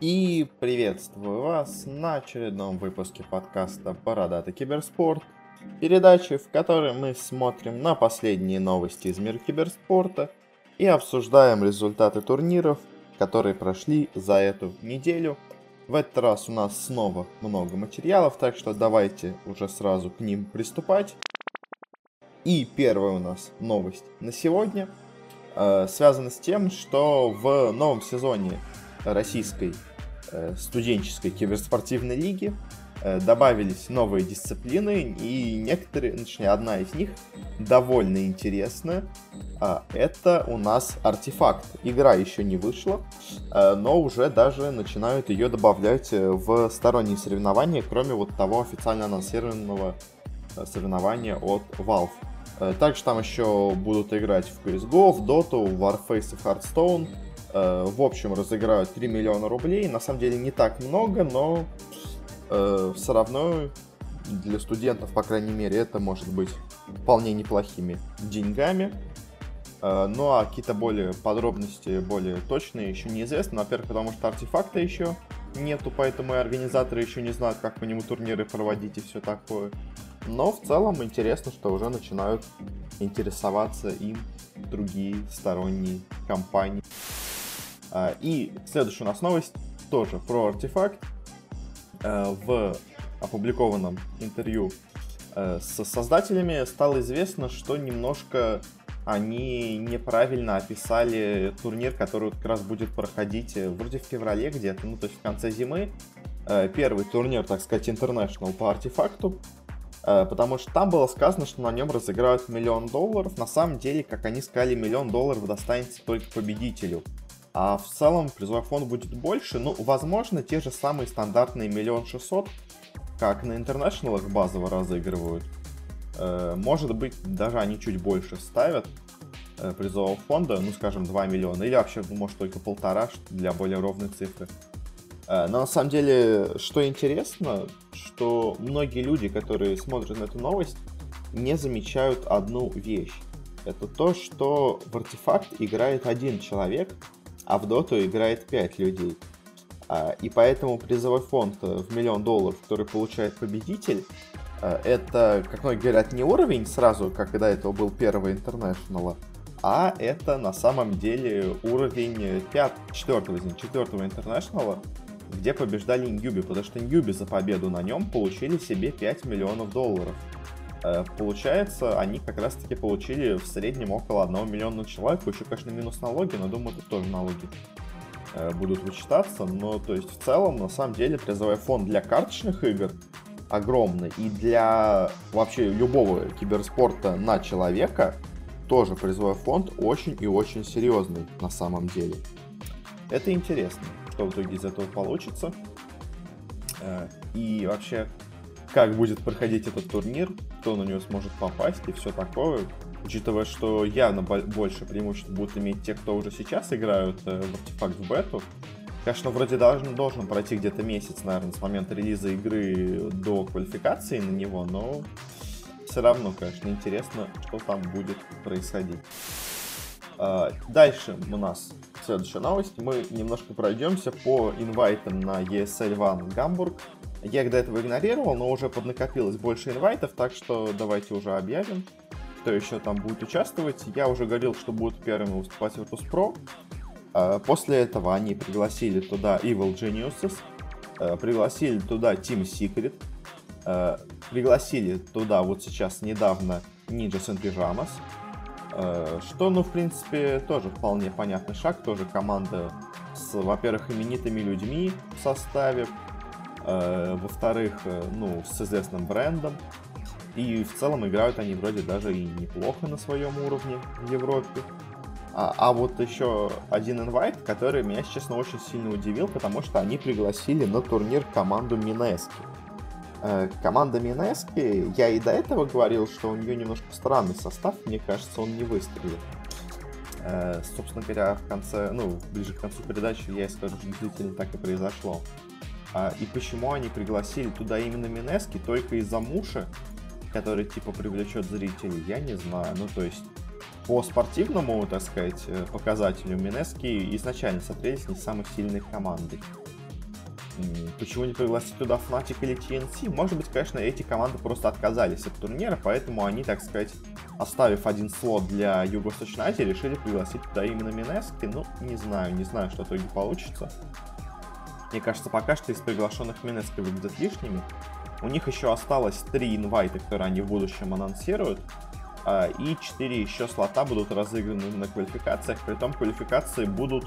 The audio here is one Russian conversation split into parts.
И приветствую вас на очередном выпуске подкаста «Бородатый киберспорт», передачи, в которой мы смотрим на последние новости из мира киберспорта и обсуждаем результаты турниров, которые прошли за эту неделю. В этот раз у нас снова много материалов, так что давайте уже сразу к ним приступать. И первая у нас новость на сегодня э, связана с тем, что в новом сезоне российской студенческой киберспортивной лиги э, добавились новые дисциплины, и некоторые, точнее, одна из них довольно интересная. А, это у нас артефакт. Игра еще не вышла, э, но уже даже начинают ее добавлять э, в сторонние соревнования, кроме вот того официально анонсированного э, соревнования от Valve. Э, также там еще будут играть в CSGO, в Dota, в Warface и Hearthstone. Э, в общем, разыграют 3 миллиона рублей. На самом деле не так много, но э, все равно для студентов, по крайней мере, это может быть вполне неплохими деньгами. Ну а какие-то более подробности, более точные еще неизвестны. Во-первых, потому что артефакта еще нету, поэтому и организаторы еще не знают, как по нему турниры проводить и все такое. Но в целом интересно, что уже начинают интересоваться им другие сторонние компании. А, и следующая у нас новость тоже про артефакт. Э, в опубликованном интервью э, с создателями стало известно, что немножко они неправильно описали турнир, который как раз будет проходить э, вроде в феврале где-то, ну то есть в конце зимы. Первый турнир, так сказать, International по артефакту. Потому что там было сказано, что на нем разыграют миллион долларов. На самом деле, как они сказали, миллион долларов достанется только победителю. А в целом призовой фонд будет больше. Ну, возможно, те же самые стандартные миллион шестьсот, как на интернешналах базово разыгрывают. Э, может быть, даже они чуть больше ставят э, призового фонда, ну, скажем, 2 миллиона, или вообще, может, только полтора для более ровной цифры. Э, но на самом деле, что интересно, что многие люди, которые смотрят на эту новость, не замечают одну вещь. Это то, что в артефакт играет один человек, а в Доту играет 5 людей. А, и поэтому призовой фонд э, в миллион долларов, который получает победитель, э, это, как многие говорят, не уровень сразу, как до этого был первого интернешнала, а это на самом деле уровень 5, 4, извините, 4 интернешнала, где побеждали Ньюби, потому что Ньюби за победу на нем получили себе 5 миллионов долларов. Э, получается, они как раз-таки получили в среднем около 1 миллиона человек. Еще, конечно, минус налоги, но думаю, тут тоже налоги э, будут вычитаться. Но, то есть, в целом, на самом деле, призовой фонд для карточных игр огромный. И для вообще любого киберспорта на человека тоже призовой фонд очень и очень серьезный на самом деле. Это интересно, что в итоге из этого получится. Э, и вообще, как будет проходить этот турнир, кто на него сможет попасть и все такое. Учитывая, что явно больше преимуществ будут иметь те, кто уже сейчас играют э, в артефакт в бету. Конечно, вроде должен, должен пройти где-то месяц, наверное, с момента релиза игры до квалификации на него, но все равно, конечно, интересно, что там будет происходить. А, дальше у нас следующая новость. Мы немножко пройдемся по инвайтам на ESL One Гамбург. Я их до этого игнорировал, но уже поднакопилось больше инвайтов, так что давайте уже объявим, кто еще там будет участвовать. Я уже говорил, что будут первыми выступать в Virtus.pro. А, после этого они пригласили туда Evil Geniuses, а, пригласили туда Team Secret, пригласили туда вот сейчас недавно Ninjas and Pyjamas, что, ну, в принципе, тоже вполне понятный шаг, тоже команда с, во-первых, именитыми людьми в составе, Э, во-вторых, э, ну, с известным брендом. И в целом играют они вроде даже и неплохо на своем уровне в Европе. А, а вот еще один инвайт, который меня, честно, очень сильно удивил, потому что они пригласили на турнир команду Минески. Э, команда Минески, я и до этого говорил, что у нее немножко странный состав, мне кажется, он не выстрелит. Э, собственно говоря, в конце, ну, ближе к концу передачи я и скажу, что действительно так и произошло. А, и почему они пригласили туда именно Минески только из-за Муши, который типа привлечет зрителей, я не знаю. Ну, то есть по спортивному, так сказать, э, показателю Минески изначально смотрелись не самой сильной командой. Почему не пригласить туда Fnatic или TNC? Может быть, конечно, эти команды просто отказались от турнира, поэтому они, так сказать, оставив один слот для Юго-Восточной Азии, решили пригласить туда именно Минески. Ну, не знаю, не знаю, что в итоге получится. Мне кажется, пока что из приглашенных Минески выглядят лишними. У них еще осталось три инвайта, которые они в будущем анонсируют. А, и 4 еще слота будут разыграны на квалификациях. Притом квалификации будут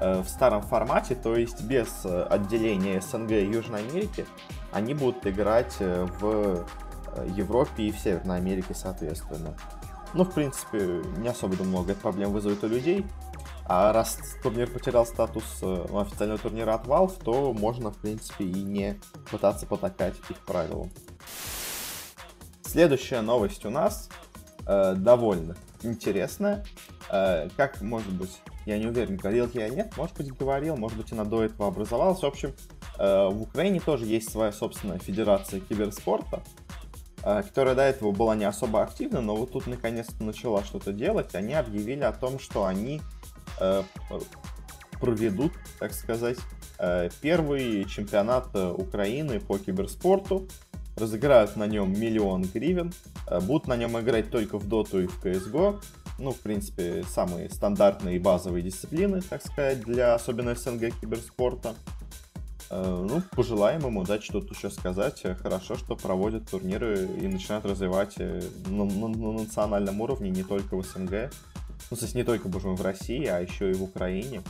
в старом формате, то есть без э, отделения СНГ и Южной Америки, они будут играть э, в Европе и в Северной Америке, соответственно. Ну, в принципе, не особо много проблем вызовет у людей. А раз турнир потерял статус официального турнира от Valve, то можно, в принципе, и не пытаться потакать их правилам. Следующая новость у нас э, довольно интересная. Э, как, может быть, я не уверен, говорил я нет, может быть, говорил, может быть, она до этого образовалась. В общем, э, в Украине тоже есть своя собственная федерация киберспорта, э, которая до этого была не особо активна, но вот тут наконец-то начала что-то делать. Они объявили о том, что они э, проведут, так сказать, первый чемпионат Украины по киберспорту разыграют на нем миллион гривен, будут на нем играть только в доту и в CSGO, ну, в принципе, самые стандартные и базовые дисциплины, так сказать, для особенно СНГ киберспорта. Э, ну, пожелаем ему дать что-то еще сказать. Хорошо, что проводят турниры и начинают развивать э, на, на, на национальном уровне, не только в СНГ. Ну, то есть не только, боже мой, в России, а еще и в Украине.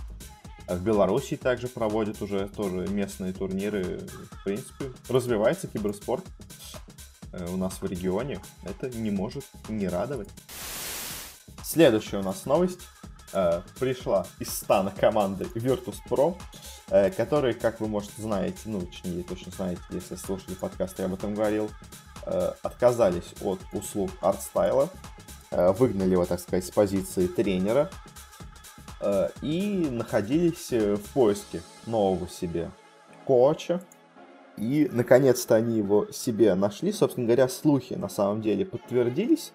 В Беларуси также проводят уже тоже местные турниры. В принципе, развивается киберспорт э, у нас в регионе. Это не может не радовать. Следующая у нас новость э, пришла из стана команды Virtus.pro, э, которые, как вы, может, знаете, ну, точнее, точно знаете, если слушали подкаст, я об этом говорил, отказались от услуг артстайла, э, выгнали его, так сказать, с позиции тренера и находились э, в поиске нового себе коуча. И, наконец-то, они его себе нашли. Собственно говоря, слухи на самом деле подтвердились.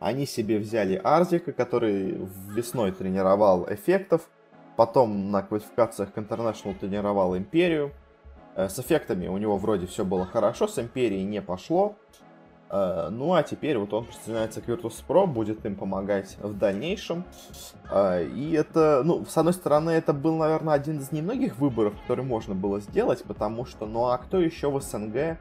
Они себе взяли Арзика, который весной тренировал эффектов, потом на квалификациях к International тренировал Империю. Э, с эффектами у него вроде все было хорошо, с Империей не пошло. Э, ну а теперь вот он присоединяется к Virtus.pro, будет им помогать в дальнейшем. Э, и это, ну, с одной стороны, это был, наверное, один из немногих выборов, который можно было сделать, потому что, ну а кто еще в СНГ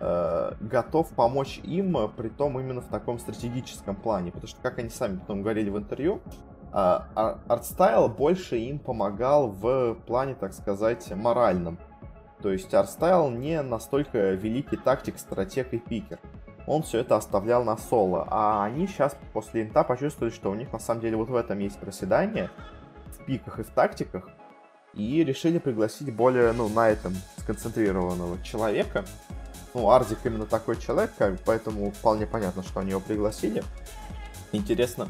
э, готов помочь им, при том именно в таком стратегическом плане. Потому что, как они сами потом говорили в интервью, э, Артстайл больше им помогал в плане, так сказать, моральном. То есть Артстайл не настолько великий тактик, стратег и пикер. Он все это оставлял на Соло. А они сейчас после инта почувствовали, что у них на самом деле вот в этом есть проседание. В пиках и в тактиках. И решили пригласить более, ну, на этом сконцентрированного человека. Ну, Ардик именно такой человек, поэтому вполне понятно, что они его пригласили. Интересно,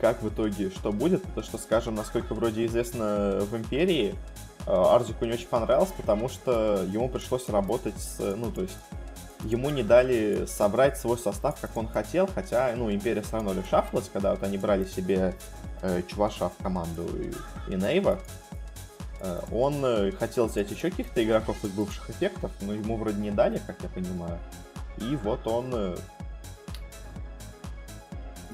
как в итоге что будет, потому что, скажем, насколько вроде известно в Империи, э, Ардику не очень понравилось, потому что ему пришлось работать с, ну, то есть, ему не дали собрать свой состав, как он хотел, хотя, ну, Империя все равно решафлась, когда вот они брали себе э, Чуваша в команду и, и Нейва, Э, он э, хотел взять еще каких-то игроков из бывших эффектов, но ему вроде не дали, как я понимаю. И вот он, э,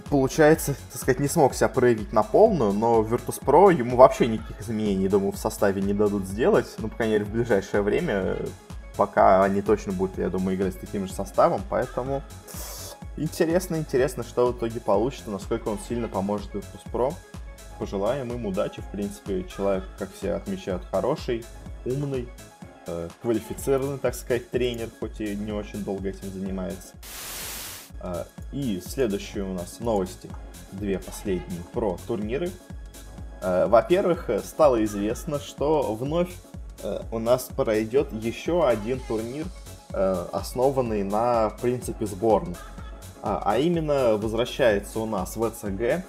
получается, так сказать, не смог себя проявить на полную, но Virtus.pro ему вообще никаких изменений, думаю, в составе не дадут сделать, ну, по крайней мере, в ближайшее время, пока они точно будут, я думаю, играть с таким же составом, поэтому интересно, интересно, что в итоге получится, насколько он сильно поможет Virtus.pro пожелаем им удачи. В принципе, человек, как все отмечают, хороший, умный, э, квалифицированный, так сказать, тренер, хоть и не очень долго этим занимается. Э, и следующие у нас новости, две последние, про турниры. Э, во-первых, стало известно, что вновь э, у нас пройдет еще один турнир, э, основанный на принципе сборных. А, а именно возвращается у нас ВЦГ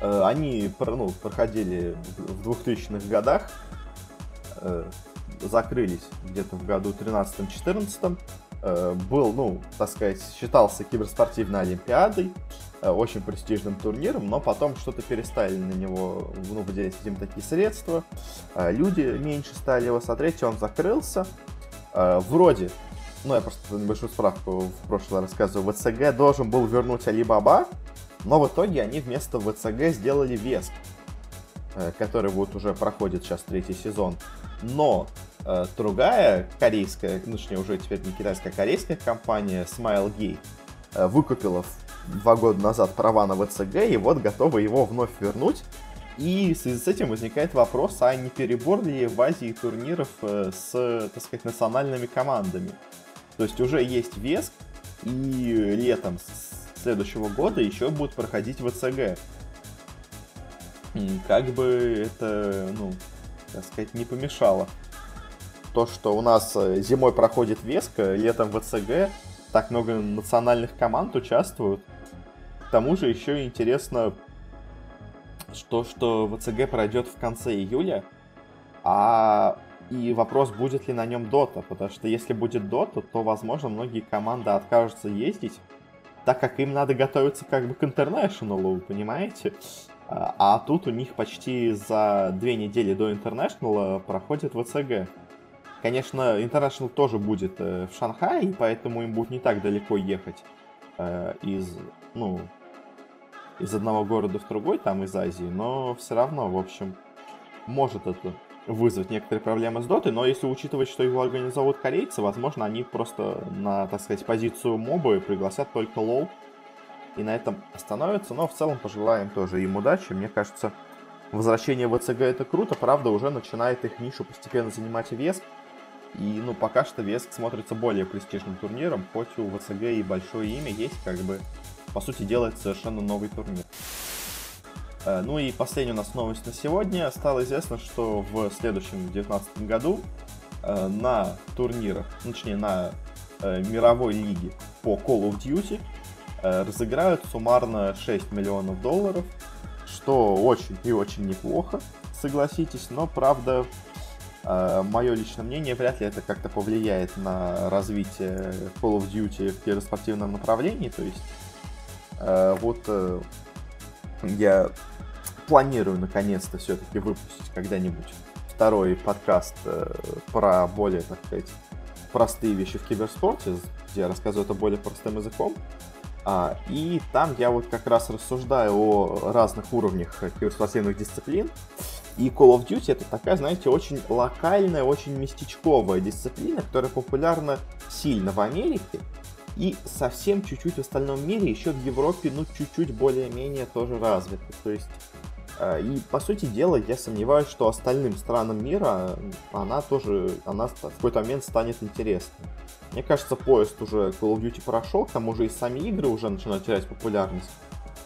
Э, они ну, проходили в 2000-х годах, закрылись где-то в году 13-14. Был, ну, так сказать, считался киберспортивной олимпиадой, очень престижным турниром, но потом что-то перестали на него ну, выделять этим такие средства, люди меньше стали его смотреть, он закрылся. Вроде, ну я просто небольшую справку в прошлый раз рассказывал, ВЦГ должен был вернуть Алибаба, но в итоге они вместо ВЦГ сделали Веск, который вот уже проходит сейчас третий сезон. Но э, другая корейская, ну, точнее, уже теперь не китайская, а корейская компания Smilegate э, выкупила два года назад права на ВЦГ, и вот готова его вновь вернуть. И в связи с этим возникает вопрос, а не перебор ли в Азии турниров э, с, так сказать, национальными командами? То есть уже есть Веск, и летом следующего года еще будут проходить ВЦГ. Как бы это, ну, так сказать, не помешало. То, что у нас э, зимой проходит Веска, летом ВЦГ, так много национальных команд участвуют. К тому же еще интересно, что, что ВЦГ пройдет в конце июля, а и вопрос, будет ли на нем Дота, потому что если будет Дота, то, возможно, многие команды откажутся ездить, так как им надо готовиться как бы к интернешнлу, понимаете? А, а тут у них почти за две недели до International проходит ВЦГ. Конечно, International тоже будет э, в Шанхае, поэтому им будет не так далеко ехать э, из, ну, из одного города в другой, там из Азии, но все равно, в общем, может это вызвать некоторые проблемы с дотой, но если учитывать, что его организовывают корейцы, возможно, они просто на, так сказать, позицию мобы пригласят только лол, и на этом остановится. Но в целом пожелаем тоже им удачи. Мне кажется, возвращение в ВЦГ это круто. Правда, уже начинает их нишу постепенно занимать Веск. И, ну, пока что Веск смотрится более престижным турниром, хоть у ВЦГ и большое имя есть, как бы, по сути, делает совершенно новый турнир. Э, ну и последняя у нас новость на сегодня. Стало известно, что в следующем 2019 году э, на турнирах, ну, точнее на э, мировой лиге по Call of Duty разыграют суммарно 6 миллионов долларов, что очень и очень неплохо, согласитесь, но правда, мое личное мнение, вряд ли это как-то повлияет на развитие Call of Duty в киберспортивном направлении, то есть э, вот я планирую наконец-то все-таки выпустить когда-нибудь второй подкаст про более, так сказать, простые вещи в киберспорте, где я рассказываю это более простым языком. А, и там я вот как раз рассуждаю о разных уровнях киберспортивных дисциплин. И Call of Duty это такая, знаете, очень локальная, очень местечковая дисциплина, которая популярна сильно в Америке и совсем чуть-чуть в остальном мире, еще в Европе, ну, чуть-чуть более-менее тоже развита. То есть, э, и по сути дела, я сомневаюсь, что остальным странам мира она тоже, она в какой-то момент станет интересной. Мне кажется, поезд уже Call of Duty прошел, к тому же и сами игры уже начинают терять популярность.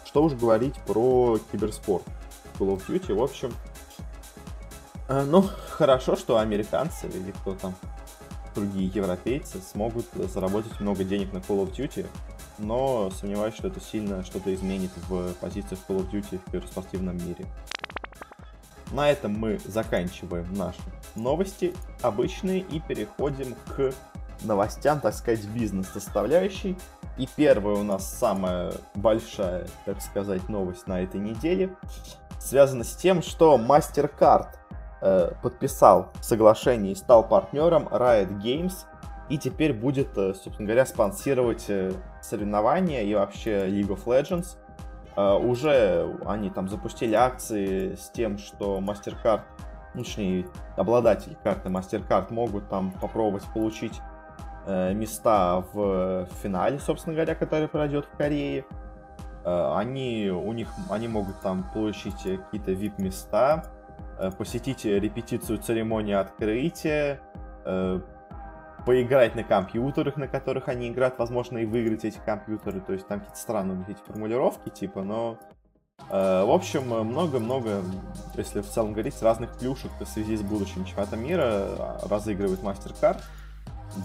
Что уж говорить про киберспорт Call of Duty. В общем, э, ну, хорошо, что американцы или кто там, другие европейцы смогут заработать много денег на Call of Duty, но сомневаюсь, что это сильно что-то изменит в позициях Call of Duty в киберспортивном мире. На этом мы заканчиваем наши новости обычные и переходим к новостям, так сказать, бизнес-составляющей. И первая у нас самая большая, так сказать, новость на этой неделе связана с тем, что MasterCard э, подписал соглашение и стал партнером Riot Games и теперь будет, э, собственно говоря, спонсировать э, соревнования и вообще League of Legends. Уже они там запустили акции с тем, что MasterCard, ну, точнее, обладатели карты MasterCard могут там попробовать получить места в финале, собственно говоря, который пройдет в Корее. Они, у них, они могут там получить какие-то VIP-места, посетить репетицию церемонии открытия, поиграть на компьютерах, на которых они играют, возможно, и выиграть эти компьютеры. То есть там какие-то странные эти формулировки, типа, но... в общем, много-много, если в целом говорить, разных плюшек в связи с будущим чемпионатом мира разыгрывает MasterCard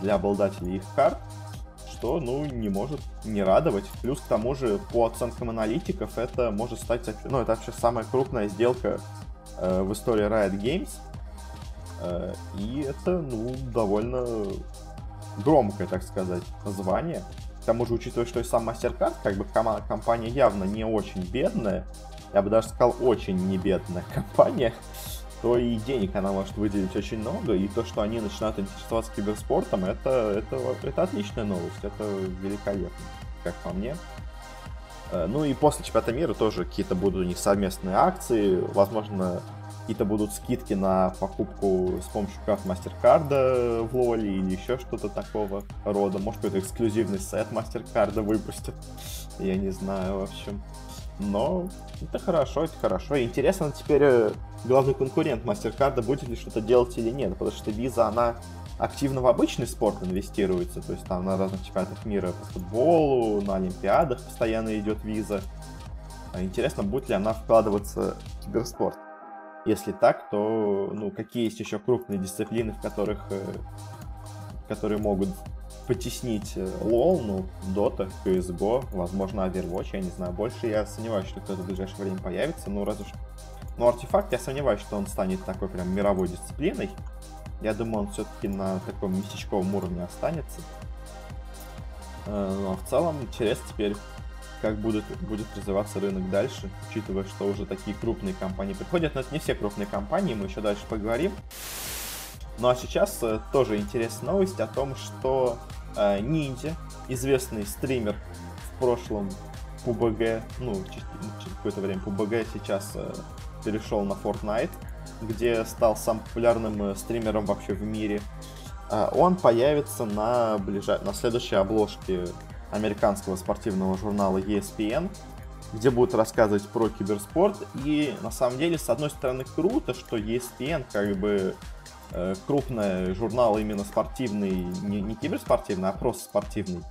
для обладателей их карт, что, ну, не может не радовать. Плюс, к тому же, по оценкам аналитиков, это может стать, ну, это вообще самая крупная сделка э, в истории Riot Games. Э, и это, ну, довольно громкое, так сказать, звание. К тому же, учитывая, что и сам MasterCard, как бы кома- компания явно не очень бедная, я бы даже сказал, очень не бедная компания, то и денег она может выделить очень много, и то, что они начинают интересоваться киберспортом, это, это, это отличная новость, это великолепно, как по мне. Э, ну и после чемпионата мира тоже какие-то будут у них совместные акции, возможно, какие-то будут скидки на покупку с помощью карт MasterCard в Лоле или еще что-то такого рода. Может, какой-то эксклюзивный сет MasterCard выпустят. Я не знаю, в общем. Но это хорошо, это хорошо. Интересно теперь э, главный конкурент MasterCard будет ли что-то делать или нет, потому что Visa, она активно в обычный спорт инвестируется, то есть там на разных чемпионатах мира по футболу, на Олимпиадах постоянно идет виза. Интересно, будет ли она вкладываться в киберспорт. Если так, то ну, какие есть еще крупные дисциплины, в которых, э, которые могут потеснить э, ну, Dota, CSGO, возможно, Overwatch, я не знаю. Больше я сомневаюсь, что кто-то в ближайшее время появится, ну, разве что... Но артефакт, я сомневаюсь, что он станет такой прям мировой дисциплиной. Я думаю, он все-таки на таком местечковом уровне останется. Э, но в целом интересно теперь, как будет, будет развиваться рынок дальше, учитывая, что уже такие крупные компании приходят. Но это не все крупные компании, мы еще дальше поговорим. Ну а сейчас э, тоже интересная новость о том, что э, Ниндзя, известный стример в прошлом PUBG, ну, через какое-то время PUBG сейчас э, перешел на Fortnite, где стал самым популярным э, стримером вообще в мире. А, он появится на, ближай... на следующей обложке американского спортивного журнала ESPN, где будут рассказывать про киберспорт. И на самом деле, с одной стороны, круто, что ESPN как бы э, крупный журнал именно спортивный, не, не киберспортивный, а просто спортивный,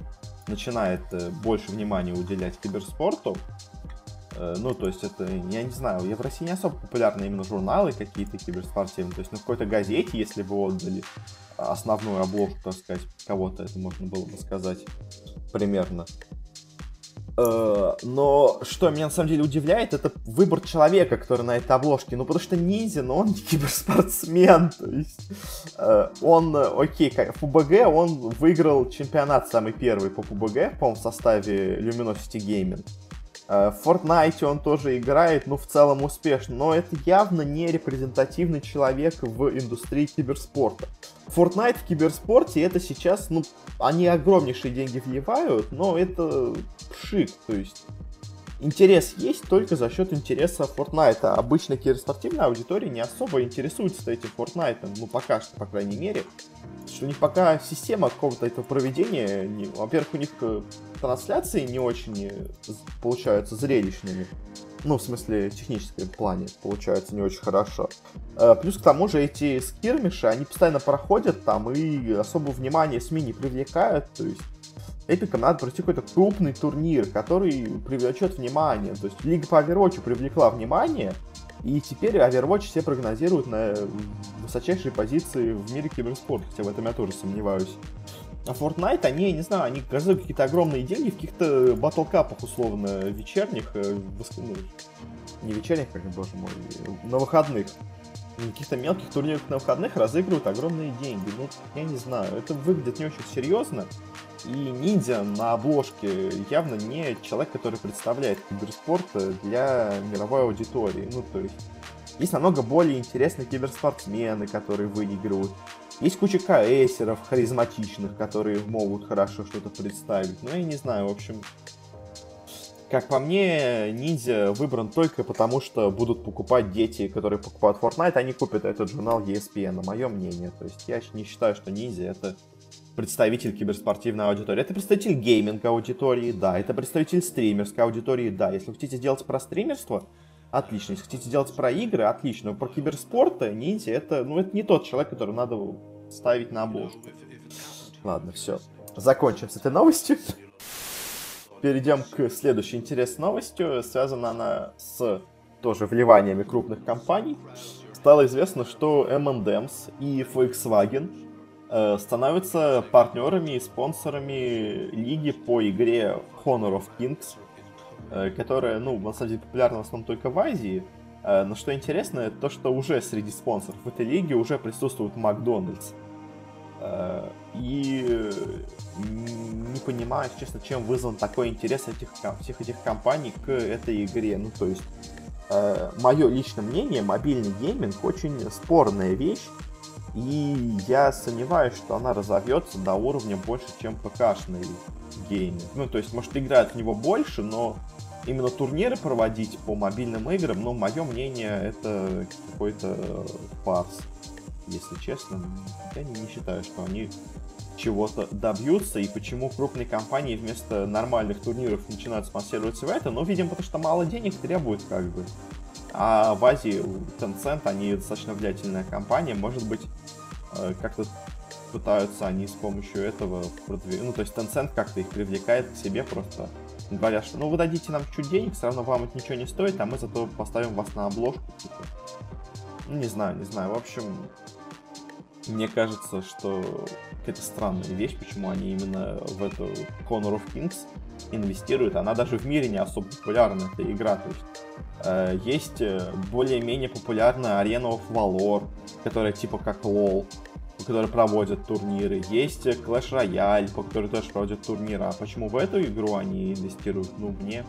начинает э, больше внимания уделять киберспорту. Э, ну, то есть это, я не знаю, я в России не особо популярны именно журналы какие-то киберспортивные. То есть на какой-то газете, если бы отдали основную обложку, так сказать, кого-то это можно было бы сказать примерно. Э, но что меня на самом деле удивляет, это выбор человека, который на этой обложке. Ну, потому что ниндзя, но он не киберспортсмен. То есть э, он, окей, в PUBG он выиграл чемпионат самый первый по PUBG, по-моему, в составе Luminosity Gaming. Э, в Fortnite он тоже играет, ну, в целом успешно, но это явно не репрезентативный человек в индустрии киберспорта. Fortnite в киберспорте это сейчас, ну, они огромнейшие деньги вливают, но это пшик, то есть интерес есть только за счет интереса Fortnite. Обычно киберспортивная аудитория не особо интересуется этим Fortnite, ну, пока что, по крайней мере. Что у них пока система какого-то этого проведения, не... во-первых, у них э, трансляции не очень э, получаются зрелищными. Ну, в смысле, техническом плане получается не очень хорошо. Э, плюс к тому же эти скирмиши, они постоянно проходят там и особо внимание СМИ не привлекают. То есть Эпикам надо пройти какой-то крупный турнир, который привлечет внимание. То есть Лига по Overwatch привлекла внимание, и теперь Overwatch все прогнозируют на высочайшие позиции в мире киберспорта, хотя в этом я тоже сомневаюсь. А Fortnite, они, не знаю, они газуют какие-то огромные деньги в каких-то батлкапах, условно, вечерних, э, ну, не вечерних, как, боже мой, на выходных. Каких-то мелких турнирах на выходных разыгрывают огромные деньги. Ну, я не знаю, это выглядит не очень серьезно. И ниндзя на обложке явно не человек, который представляет киберспорт для мировой аудитории. Ну, то есть, есть намного более интересные киберспортсмены, которые выигрывают. Есть куча КСеров харизматичных, которые могут хорошо что-то представить. Ну, я не знаю, в общем, как по мне, ниндзя выбран только потому, что будут покупать дети, которые покупают Fortnite, они купят этот журнал ESPN, мое мнение. То есть я не считаю, что ниндзя это представитель киберспортивной аудитории. Это представитель гейминг аудитории, да. Это представитель стримерской аудитории, да. Если вы хотите сделать про стримерство, отлично. Если хотите делать про игры, отлично. Но про киберспорт, ниндзя, это, ну, это не тот человек, который надо ставить на обложку. Ладно, все. Закончим с этой новостью. Перейдем к следующей интересной новостью. Связана она с тоже вливаниями крупных компаний. Стало известно, что M&M's и Volkswagen становятся партнерами и спонсорами лиги по игре Honor of Kings, э, которая, ну, на самом деле популярна в основном только в Азии. Э, но что интересно, то, что уже среди спонсоров в этой лиге уже присутствует Макдональдс. Э, и не понимаю, честно, чем вызван такой интерес этих, всех этих компаний к этой игре. Ну, то есть, э, мое личное мнение, мобильный гейминг очень спорная вещь, и я сомневаюсь, что она разовьется до уровня больше, чем ПК-шный гейминг. Ну, то есть, может, играют в него больше, но именно турниры проводить по мобильным играм, ну, мое мнение, это какой-то парс если честно. Я не считаю, что они чего-то добьются, и почему крупные компании вместо нормальных турниров начинают спонсировать в это, ну, видимо, потому что мало денег требует, как бы. А в Азии Tencent, они достаточно влиятельная компания, может быть, э, как-то пытаются они с помощью этого продвигать. Ну, то есть Tencent как-то их привлекает к себе просто. Говорят, что ну вы дадите нам чуть денег, все равно вам это ничего не стоит, а мы зато поставим вас на обложку. Типа. Ну, не знаю, не знаю. В общем, мне кажется, что это странная вещь, почему они именно в эту Honor of Kings инвестируют. Она даже в мире не особо популярна, эта игра. То есть, э, есть э, более-менее популярная арена of Valor, которая типа как LoL, по которой проводят турниры. Есть Clash Royale, по которой тоже проводят турниры. А почему в эту игру они инвестируют? Ну, мне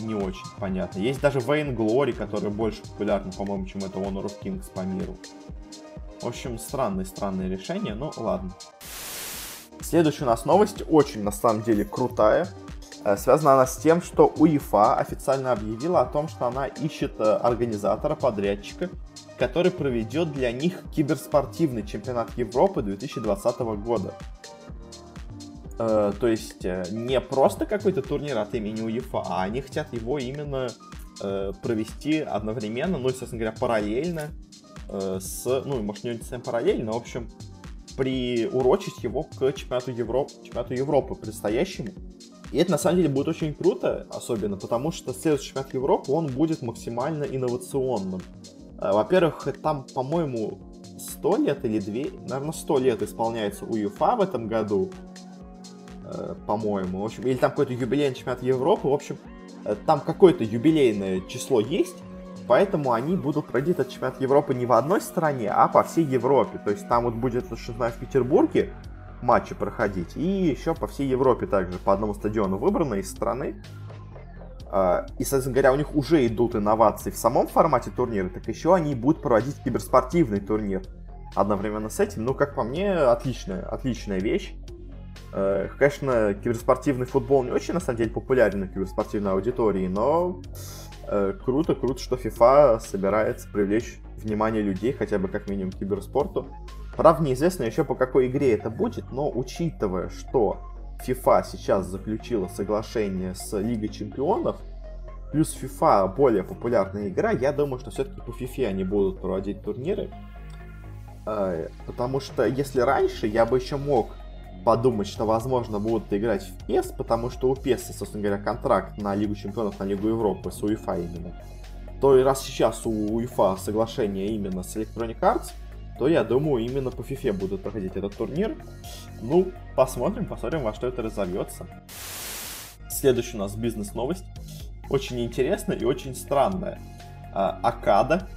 не очень понятно. Есть даже Vain Glory, которая больше популярна, по-моему, чем это Honor of Kings по миру. В общем, странное-странное решение, ну ладно. Следующая у нас новость, очень на самом деле крутая. Э, связана она с тем, что УЕФА официально объявила о том, что она ищет э, организатора, подрядчика, который проведет для них киберспортивный чемпионат Европы 2020 года. Э, то есть не просто какой-то турнир от имени УЕФА, а они хотят его именно провести одновременно, ну и, собственно говоря, параллельно с, ну, может, не совсем параллельно, но, в общем, приурочить его к чемпионату, Европ... чемпионату Европы предстоящему. И это на самом деле будет очень круто, особенно потому что следующий чемпионат Европы, он будет максимально инновационным. Э, во-первых, там, по-моему, 100 лет или 2, наверное, 100 лет исполняется УЕФА в этом году, э, по-моему. В общем, или там какой-то юбилейный чемпионат Европы. В общем, э, там какое-то юбилейное число есть, Поэтому они будут проводить этот чемпионат Европы не в одной стране, а по всей Европе. То есть там вот будет, что знаю, в Петербурге матчи проходить. И еще по всей Европе также по одному стадиону выбрано из страны. А, и, соответственно говоря, у них уже идут инновации в самом формате турнира, так еще они будут проводить киберспортивный турнир одновременно с этим. Ну, как по мне, отличная, отличная вещь. Э, конечно, киберспортивный футбол не очень, на самом деле, популярен на киберспортивной аудитории, но круто, круто, что FIFA собирается привлечь внимание людей, хотя бы как минимум к киберспорту. Правда, неизвестно еще по какой игре это будет, но учитывая, что FIFA сейчас заключила соглашение с Лигой Чемпионов, плюс FIFA более популярная игра, я думаю, что все-таки по FIFA они будут проводить турниры. Э, потому что если раньше я бы еще мог подумать, что, возможно, будут играть в PES, потому что у PES, собственно говоря, контракт на Лигу Чемпионов, на Лигу Европы с УЕФА именно, то и раз сейчас у УЕФА соглашение именно с Electronic Arts, то я думаю, именно по FIFA будут проходить этот турнир. Ну, посмотрим, посмотрим, во что это разовьется. Следующая у нас бизнес-новость. Очень интересная и очень странная. А, Акада,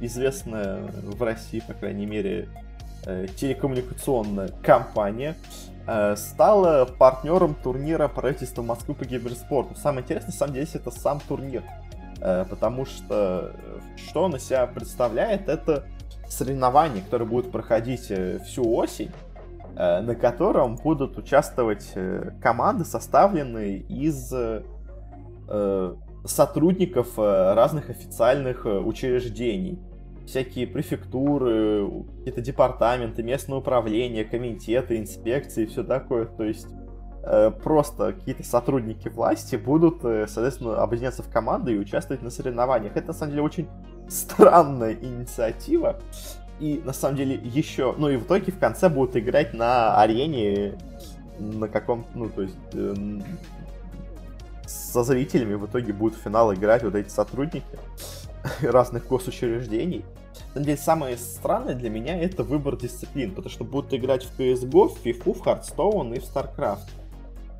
известная в России, по крайней мере, телекоммуникационная компания э, стала партнером турнира правительства Москвы по киберспорту. Самое интересное, на самом деле, это сам турнир. Э, потому что что он из себя представляет, это соревнование, которое будет проходить всю осень, на котором будут участвовать команды, составленные из сотрудников разных официальных учреждений всякие префектуры, какие-то департаменты, местное управление, комитеты, инспекции, все такое. То есть э, просто какие-то сотрудники власти будут, э, соответственно, объединяться в команды и участвовать на соревнованиях. Это, на самом деле, очень странная инициатива. И, на самом деле, еще... Ну и в итоге в конце будут играть на арене на каком ну, то есть... Э, со зрителями в итоге будут в финал играть вот эти сотрудники разных госучреждений. Самом деле, самое странное для меня это выбор дисциплин, потому что будут играть в CSGO, в FIFA, в Hearthstone и в StarCraft.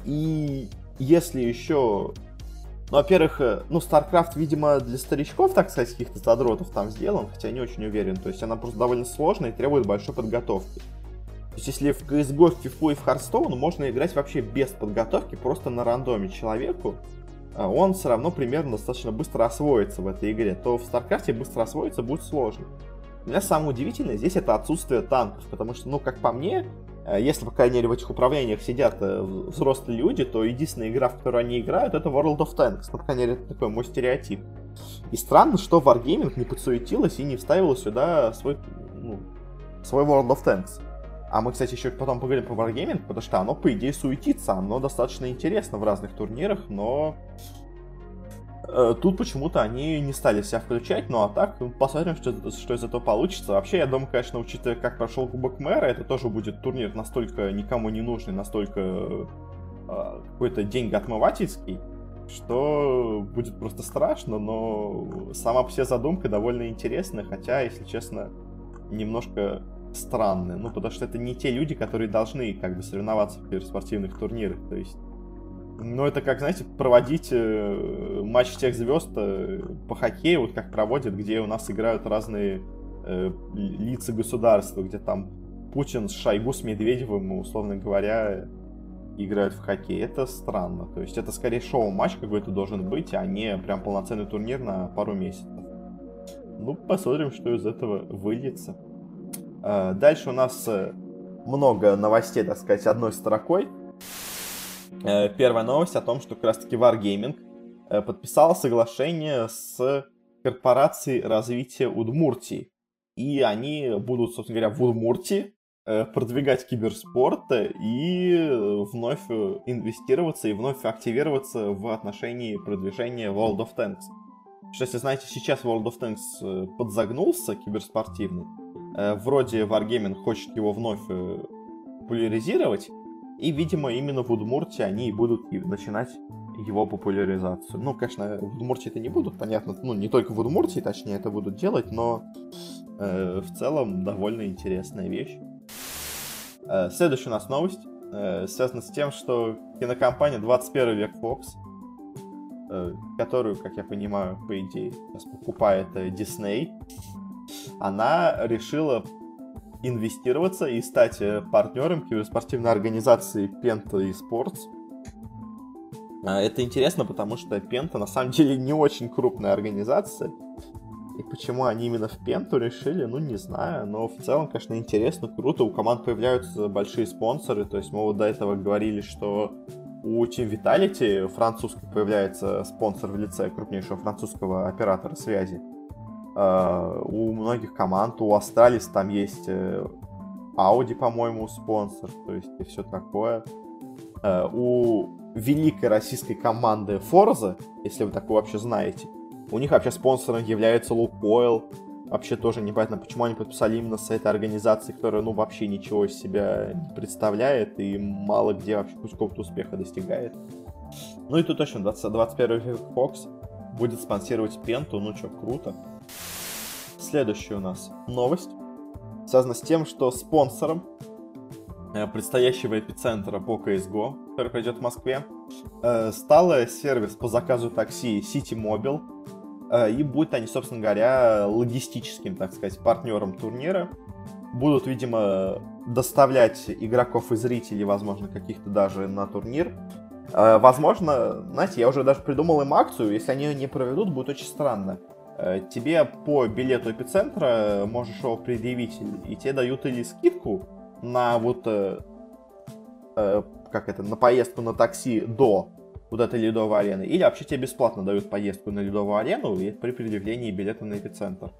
И если еще... Ну, во-первых, э, ну, StarCraft, видимо, для старичков, так сказать, каких-то задротов там сделан, хотя я не очень уверен. То есть она просто довольно сложная и требует большой подготовки. То есть, если в CSGO, в FIFA и в Hearthstone можно играть вообще без подготовки, просто на рандоме человеку, он все равно примерно достаточно быстро освоится в этой игре, то в StarCraft быстро освоиться будет сложно. Для меня самое удивительное здесь это отсутствие танков, потому что, ну, как по мне, э, если, по крайней мере, в этих управлениях сидят э, взрослые люди, то единственная игра, в которую они играют, это World of Tanks. Ну, по крайней мере, это такой мой стереотип. И странно, что Wargaming не подсуетилась и не вставила сюда свой, ну, свой World of Tanks. А мы, кстати, еще потом поговорим про Wargaming, потому что оно, по идее, суетится. Оно достаточно интересно в разных турнирах, но Э, тут почему-то они не стали себя включать, ну а так, ну, посмотрим, что, что из этого получится. Вообще, я думаю, конечно, учитывая, как прошел Кубок Мэра, это тоже будет турнир настолько никому не нужный, настолько э, какой-то деньгоотмывательский, что будет просто страшно, но сама себе задумка довольно интересная, хотя, если честно, немножко странная. Ну, потому что это не те люди, которые должны как бы соревноваться в спортивных турнирах. То есть ну, это как, знаете, проводить э, матч тех звезд э, по хоккею, вот как проводят, где у нас играют разные э, лица государства, где там Путин с Шойгу, с Медведевым, условно говоря, играют в хоккей. Это странно. То есть это скорее шоу-матч какой-то должен быть, а не прям полноценный турнир на пару месяцев. Ну, посмотрим, что из этого выльется. Э, дальше у нас э, много новостей, так сказать, одной строкой. Э, первая новость о том, что как раз-таки Wargaming э, подписал соглашение с корпорацией развития Удмуртии. И они будут, собственно говоря, в Удмуртии продвигать киберспорт и вновь инвестироваться и вновь активироваться в отношении продвижения World of Tanks. Что, если знаете, сейчас World of Tanks подзагнулся киберспортивный, вроде Wargaming хочет его вновь популяризировать, и, видимо, именно в Удмуртии они и будут начинать его популяризацию. Ну, конечно, в Удмуртии это не будут, понятно, ну, не только в Удмуртии, точнее, это будут делать, но э, в целом довольно интересная вещь. Э, следующая у нас новость э, связана с тем, что кинокомпания 21 век Fox, э, которую, как я понимаю, по идее, сейчас покупает э, Disney, она решила инвестироваться и стать э, партнером киберспортивной организации Penta Esports. А, это интересно, потому что Penta на самом деле не очень крупная организация. И почему они именно в Пенту решили, ну не знаю. Но в целом, конечно, интересно, круто. У команд появляются большие спонсоры. То есть мы вот до этого говорили, что у Team Vitality французский появляется спонсор в лице крупнейшего французского оператора связи. Uh, у многих команд, у Астралис там есть uh, Audi, по-моему, спонсор, то есть и все такое. Uh, у великой российской команды Forza, если вы такое вообще знаете, у них вообще спонсором является Лукойл. Вообще тоже непонятно, почему они подписали именно с этой организацией, которая, ну, вообще ничего из себя не представляет и мало где вообще какого-то успеха достигает. Ну и тут точно 20, 21 век Fox будет спонсировать Пенту, ну что, круто. Следующая у нас новость связана с тем, что спонсором э, предстоящего эпицентра по CSGO, который пройдет в Москве, э, стал сервис по заказу такси City Mobile. Э, и будут они, собственно говоря, логистическим, так сказать, партнером турнира. Будут, видимо, доставлять игроков и зрителей, возможно, каких-то даже на турнир. Возможно, знаете, я уже даже придумал им акцию, если они ее не проведут, будет очень странно. Э, тебе по билету эпицентра можешь его предъявить, и тебе дают или скидку на вот, э, э, как это, на поездку на такси до вот этой ледовой арены, или вообще тебе бесплатно дают поездку на ледовую арену при предъявлении билета на эпицентр.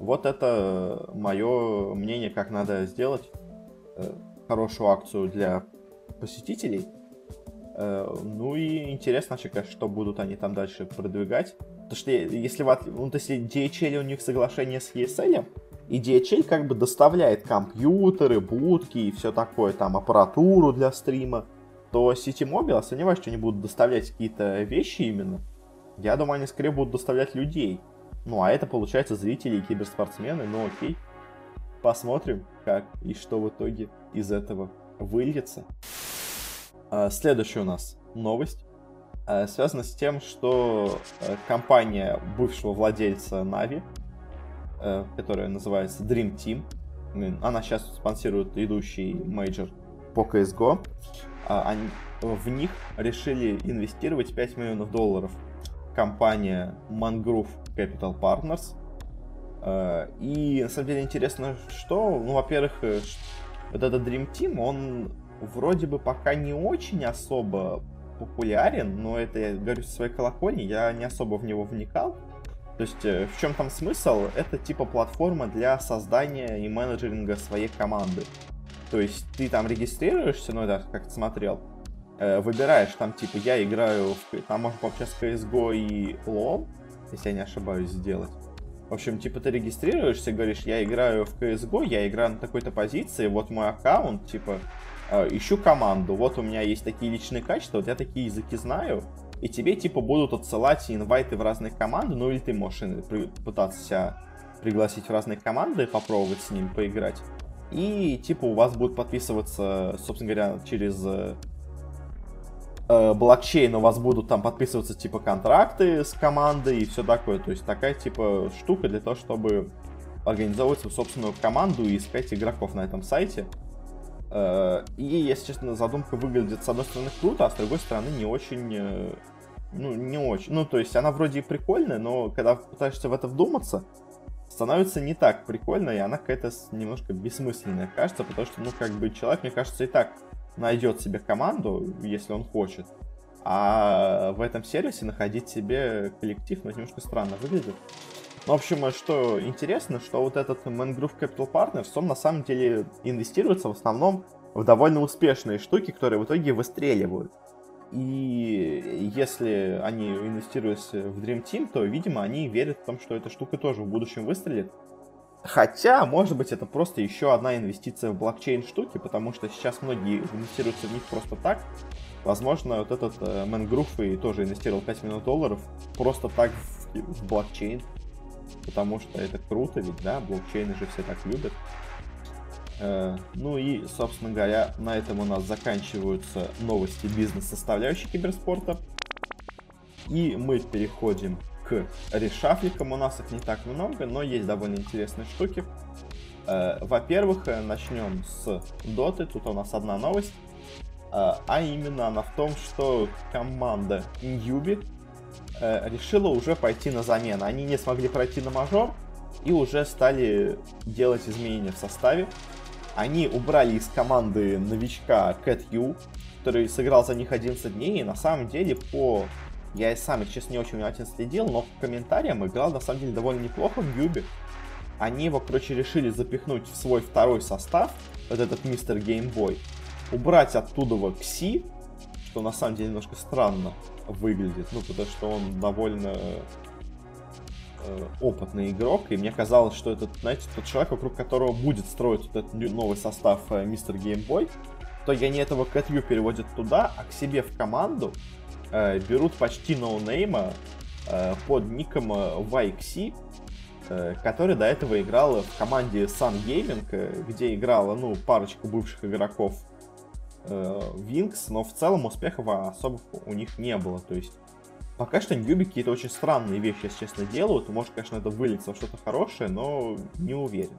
Вот это мое мнение, как надо сделать хорошую акцию для посетителей. Ну и интересно конечно, что будут они там дальше продвигать. Потому что если, ну, то если DHL у них соглашение с ESL, и DHL как бы доставляет компьютеры, будки и все такое, там, аппаратуру для стрима, то City Mobile, я сомневаюсь, что они будут доставлять какие-то вещи именно. Я думаю, они скорее будут доставлять людей. Ну, а это, получается, зрители и киберспортсмены, ну окей. Посмотрим, как и что в итоге из этого выльется. А, следующая у нас новость. Э, связано с тем, что э, компания бывшего владельца NaVi, э, которая называется Dream Team, она сейчас спонсирует идущий мейджор по CSGO, они, в них решили инвестировать 5 миллионов долларов компания Mangrove Capital Partners. И на самом деле интересно, что, ну, во-первых, вот этот Dream Team, он вроде бы пока не очень особо популярен, но это я говорю со своей колокольни, я не особо в него вникал. То есть э, в чем там смысл? Это типа платформа для создания и менеджеринга своей команды. То есть ты там регистрируешься, ну да, как смотрел, э, выбираешь там типа я играю, в, там можно пообщаться с CSGO и LoL, если я не ошибаюсь, сделать. В общем, типа ты регистрируешься, говоришь, я играю в CSGO, я играю на такой-то позиции, вот мой аккаунт, типа, ищу команду, вот у меня есть такие личные качества, вот я такие языки знаю, и тебе, типа, будут отсылать инвайты в разные команды, ну или ты можешь пытаться себя пригласить в разные команды, попробовать с ними поиграть. И, типа, у вас будут подписываться, собственно говоря, через э, э, блокчейн у вас будут там подписываться, типа, контракты с командой и все такое. То есть такая, типа, штука для того, чтобы организовывать свою собственную команду и искать игроков на этом сайте. Э, и, если честно, задумка выглядит, с одной стороны, круто, а с другой стороны, не очень... Э, ну, не очень. Ну, то есть, она вроде и прикольная, но когда пытаешься в это вдуматься, становится не так прикольно, и она какая-то немножко бессмысленная кажется, потому что, ну, как бы человек, мне кажется, и так найдет себе команду, если он хочет. А в этом сервисе находить себе коллектив, ну, немножко странно выглядит. Ну, в общем, что интересно, что вот этот Mangrove Capital Partners, он на самом деле инвестируется в основном в довольно успешные штуки, которые в итоге выстреливают. И если они инвестируют в Dream Team, то, видимо, они верят в том, что эта штука тоже в будущем выстрелит. Хотя, может быть, это просто еще одна инвестиция в блокчейн штуки, потому что сейчас многие инвестируются в них просто так. Возможно, вот этот Mangrove и тоже инвестировал 5 миллионов долларов просто так в блокчейн потому что это круто, ведь, да, блокчейны же все так любят. Э, ну и, собственно говоря, на этом у нас заканчиваются новости бизнес-составляющей киберспорта. И мы переходим к решафликам. У нас их не так много, но есть довольно интересные штуки. Э, во-первых, э, начнем с доты. Тут у нас одна новость. А именно она в том, что команда Ньюби э, решила уже пойти на замену. Они не смогли пройти на мажор и уже стали делать изменения в составе. Они убрали из команды новичка Кэт Ю, который сыграл за них 11 дней, и на самом деле по... Я и сам, честно, не очень внимательно следил, но по комментариям играл на самом деле довольно неплохо в Юбе. Они его, короче, решили запихнуть в свой второй состав, вот этот мистер Геймбой, убрать оттуда вот Кси, что на самом деле немножко странно, выглядит, ну, потому что он довольно э, опытный игрок, и мне казалось, что этот, знаете, тот человек, вокруг которого будет строить вот этот новый состав э, Мистер Геймбой, то я не этого Кэтью переводят туда, а к себе в команду э, берут почти ноунейма э, под ником YXC, э, который до этого играл в команде Sun Gaming, э, где играла, ну, парочка бывших игроков Винкс, но в целом успехов особо у них не было. То есть пока что Ньюби какие-то очень странные вещи, если честно, делают. Может, конечно, это выльется в что-то хорошее, но не уверен.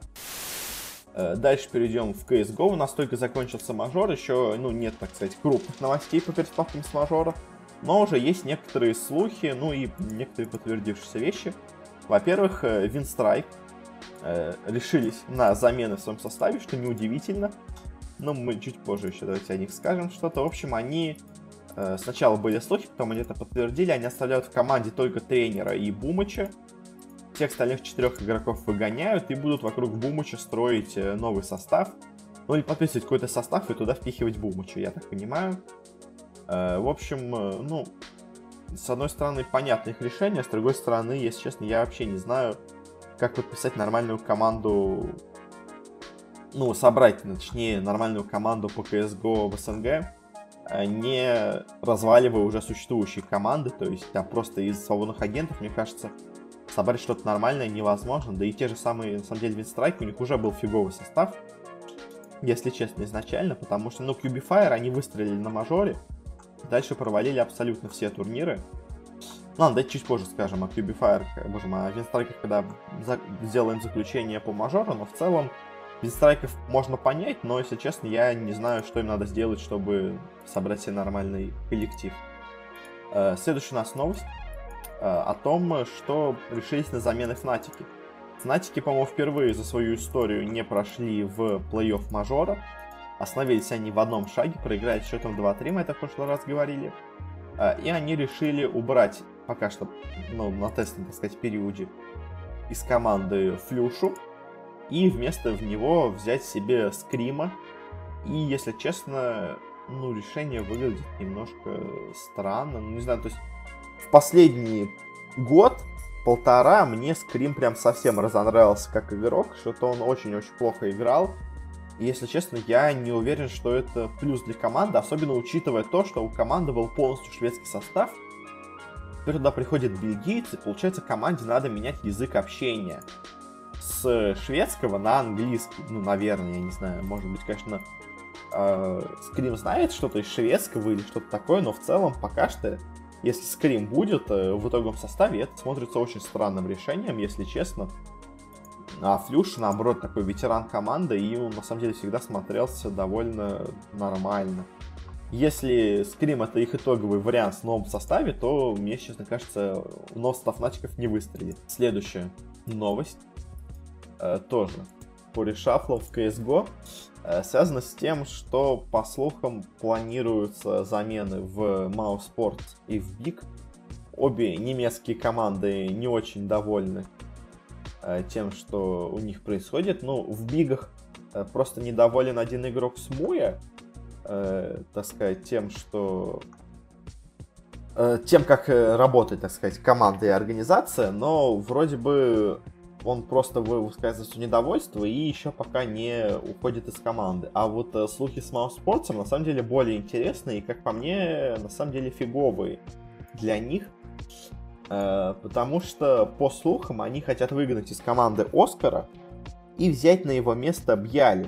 Э, дальше перейдем в CSGO. У нас только закончился мажор. Еще, ну, нет, так сказать, крупных новостей по перспективам с мажора. Но уже есть некоторые слухи, ну и некоторые подтвердившиеся вещи. Во-первых, Винстрайк э, решились на замены в своем составе, что неудивительно но мы чуть позже еще давайте о них скажем что-то. В общем, они э, сначала были слухи, потом они это подтвердили. Они оставляют в команде только тренера и Бумыча. Всех остальных четырех игроков выгоняют и будут вокруг Бумыча строить э, новый состав. Ну или подписывать какой-то состав и туда впихивать Бумыча, я так понимаю. Э, в общем, э, ну, с одной стороны, понятно их решение, с другой стороны, если честно, я вообще не знаю, как подписать нормальную команду ну, собрать, точнее, нормальную команду по CSGO в СНГ, а не разваливая уже существующие команды, то есть там просто из свободных агентов, мне кажется, собрать что-то нормальное невозможно, да и те же самые, на самом деле, Винстрайк, у них уже был фиговый состав, если честно, изначально, потому что, ну, Cubifier, они выстрелили на мажоре, дальше провалили абсолютно все турниры, ну, ладно, давайте чуть позже скажем о Cubifier, боже мой, о Винстрайках, когда за... сделаем заключение по мажору, но в целом без страйков можно понять, но, если честно, я не знаю, что им надо сделать, чтобы собрать себе нормальный коллектив. Э, следующая у нас новость э, о том, что решились на замены Фнатики. Фнатики, по-моему, впервые за свою историю не прошли в плей-офф мажора. Остановились они в одном шаге, проиграли счетом 2-3, мы это в прошлый раз говорили. Э, и они решили убрать пока что, ну, на тестовом, так сказать, периоде из команды Флюшу, и вместо в него взять себе Скрима. И, если честно, ну, решение выглядит немножко странно. Ну, не знаю, то есть в последний год, полтора, мне Скрим прям совсем разонравился как игрок, что-то он очень-очень плохо играл. И, если честно, я не уверен, что это плюс для команды, особенно учитывая то, что у команды был полностью шведский состав. Теперь туда приходят бельгийцы, получается, команде надо менять язык общения с шведского на английский. Ну, наверное, я не знаю. Может быть, конечно, э, Скрим знает что-то из шведского или что-то такое, но в целом пока что, если Скрим будет э, в итоговом составе, это смотрится очень странным решением, если честно. А Флюш, наоборот, такой ветеран команды, и он на самом деле всегда смотрелся довольно нормально. Если Скрим это их итоговый вариант в новом составе, то мне, честно кажется, новый состав начиков не выстрелит. Следующая новость тоже по решафлу в CSGO э, связано с тем, что, по слухам, планируются замены в Sports и в Big. Обе немецкие команды не очень довольны э, тем, что у них происходит. Ну, в Бигах э, просто недоволен один игрок с Муя, э, так сказать, тем, что э, тем, как э, работает, так сказать, команда и организация, но вроде бы он просто высказывает свое недовольство и еще пока не уходит из команды. А вот э, слухи с Мауспортсом на самом деле более интересные и, как по мне, на самом деле фиговые для них. Э, потому что, по слухам, они хотят выгнать из команды Оскара и взять на его место Бьяли.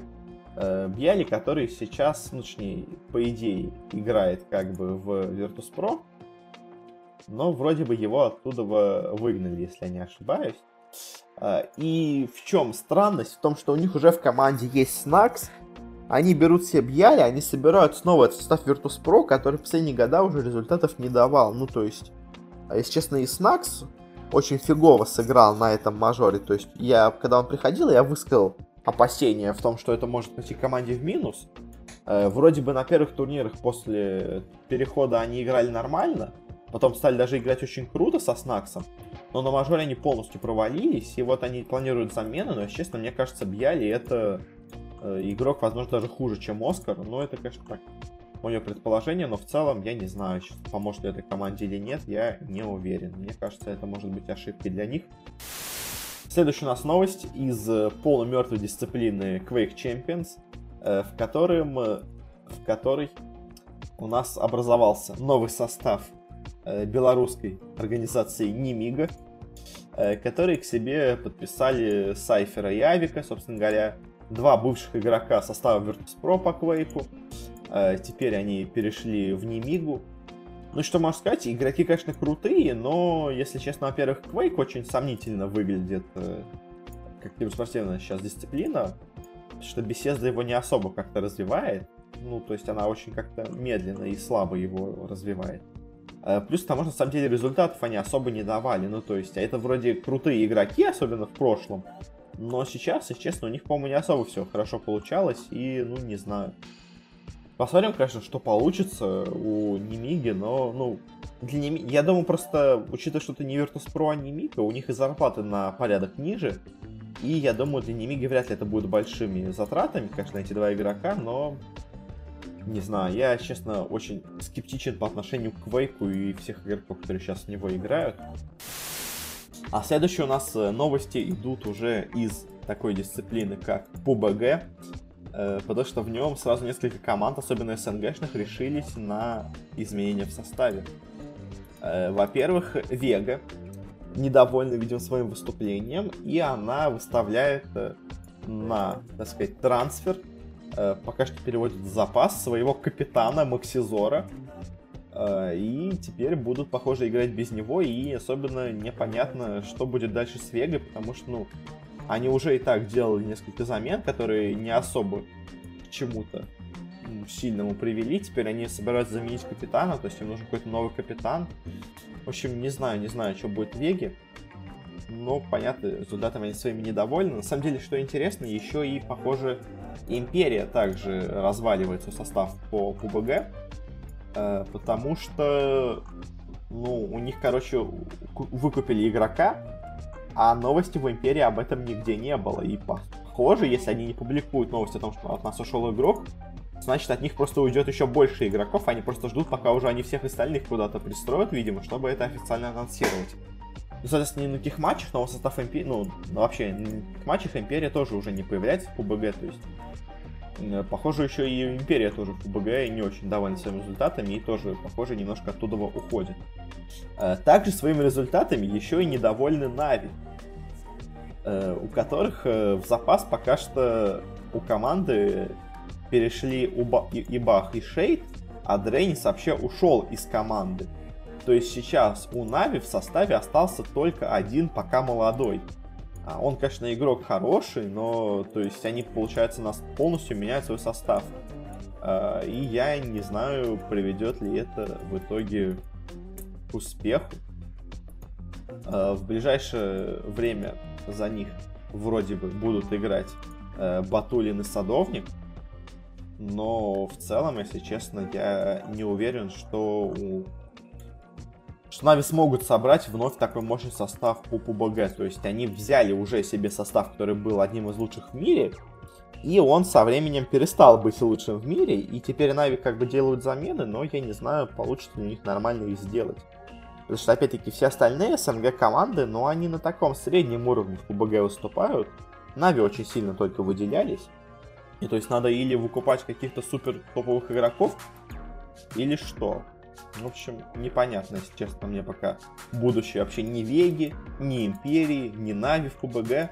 Э, Бьяли, который сейчас, ну, точнее, по идее, играет как бы в Virtus.pro, но вроде бы его оттуда выгнали, если я не ошибаюсь. А, и в чем странность? В том, что у них уже в команде есть Снакс, они берут себе Бьяли, они собирают снова этот состав Virtus.pro, который в последние года уже результатов не давал. Ну, то есть, а если честно, и Снакс очень фигово сыграл на этом мажоре. То есть, я, когда он приходил, я высказал опасения в том, что это может пойти команде в минус. Э, вроде бы на первых турнирах после перехода они играли нормально, потом стали даже играть очень круто со Снаксом. Но на мажоре они полностью провалились, и вот они планируют замену, но, честно, мне кажется, Бьяли это э, игрок, возможно, даже хуже, чем Оскар. Но это, конечно, так, мое предположение, но в целом я не знаю, поможет ли этой команде или нет, я не уверен. Мне кажется, это может быть ошибкой для них. Следующая у нас новость из э, полумертвой дисциплины Quake Champions, э, в, котором, в которой у нас образовался новый состав белорусской организации Немига, э, которые к себе подписали Сайфера и Авика, собственно говоря, два бывших игрока состава Virtus.pro по Квейку. Э, теперь они перешли в Немигу. Ну что можно сказать, игроки, конечно, крутые, но, если честно, во-первых, Quake очень сомнительно выглядит как киберспортивная сейчас дисциплина, что беседа его не особо как-то развивает. Ну, то есть она очень как-то медленно и слабо его развивает. Э, плюс что на самом деле результатов они особо не давали. Ну, то есть, а это вроде крутые игроки, особенно в прошлом. Но сейчас, если честно, у них, по-моему, не особо все хорошо получалось. И, ну, не знаю. Посмотрим, конечно, что получится у Немиги, но, ну, для Немиги... Я думаю, просто, учитывая, что это не Virtus.pro, а Немига, у них и зарплаты на порядок ниже. И я думаю, для Немиги вряд ли это будет большими затратами, конечно, эти два игрока, но не знаю, я, честно, очень скептичен по отношению к Квейку и всех игроков, которые сейчас в него играют. А следующие у нас э, новости идут уже из такой дисциплины, как PUBG, э, потому что в нем сразу несколько команд, особенно СНГшных, решились на изменения в составе. Э, во-первых, Вега недовольна, видимо, своим выступлением, и она выставляет на, так сказать, трансфер Э, пока что переводит запас своего капитана Максизора. Э, и теперь будут, похоже, играть без него. И особенно непонятно, что будет дальше с Вегой, потому что, ну, Они уже и так делали несколько замен, которые не особо к чему-то сильному привели. Теперь они собираются заменить капитана, то есть им нужен какой-то новый капитан. В общем, не знаю, не знаю, что будет в Веге. Но, понятно, результатами они своими недовольны. На самом деле, что интересно, еще и, похоже, Империя также разваливается состав по ПУБГ. Э, потому что, ну, у них, короче, выкупили игрока, а новости в Империи об этом нигде не было. И похоже, если они не публикуют новости о том, что от нас ушел игрок, значит от них просто уйдет еще больше игроков, они просто ждут, пока уже они всех остальных куда-то пристроят, видимо, чтобы это официально анонсировать. Ну, соответственно, ни на каких матчах новый состав Империи, ну, вообще, в матчах Империя тоже уже не появляется в ПБГ, то есть Э, похоже, еще и Империя тоже в ПБГ не очень довольна своими результатами и тоже, похоже, немножко оттуда уходит. Э, также своими результатами еще и недовольны Нави, э, у которых в запас пока что у команды перешли и Бах, и Шейд, а Дрейнис вообще ушел из команды. То есть сейчас у Нави в составе остался только один пока молодой. А он, конечно, игрок хороший, но, то есть, они, получается, нас полностью меняют свой состав. А, и я не знаю, приведет ли это в итоге к успеху. А, в ближайшее время за них вроде бы будут играть э, Батулин и Садовник. Но в целом, если честно, я не уверен, что у что Нави смогут собрать вновь такой мощный состав по ПУБГ. То есть они взяли уже себе состав, который был одним из лучших в мире, и он со временем перестал быть лучшим в мире, и теперь Нави как бы делают замены, но я не знаю, получится ли у них нормально их сделать. Потому что, опять-таки, все остальные СНГ команды, но они на таком среднем уровне в ПУБГ выступают. Нави очень сильно только выделялись. И то есть надо или выкупать каких-то супер топовых игроков, или что. В общем, непонятно, если честно, мне пока будущее вообще ни Веги, ни Империи, ни Нави в ПБГ.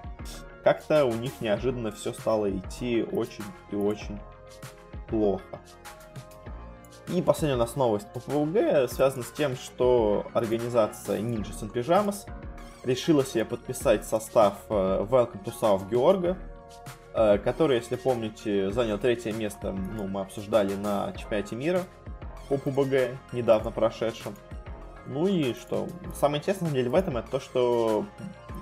Как-то у них неожиданно все стало идти очень и очень плохо. И последняя у нас новость по ПВГ связана с тем, что организация Ninja St. Pyjamas решила себе подписать состав э, Welcome to South Georgia, э, который, если помните, занял третье место, ну, мы обсуждали на чемпионате мира по ПУБГ, недавно прошедшем. Ну и что? Самое интересное, на деле, в этом это то, что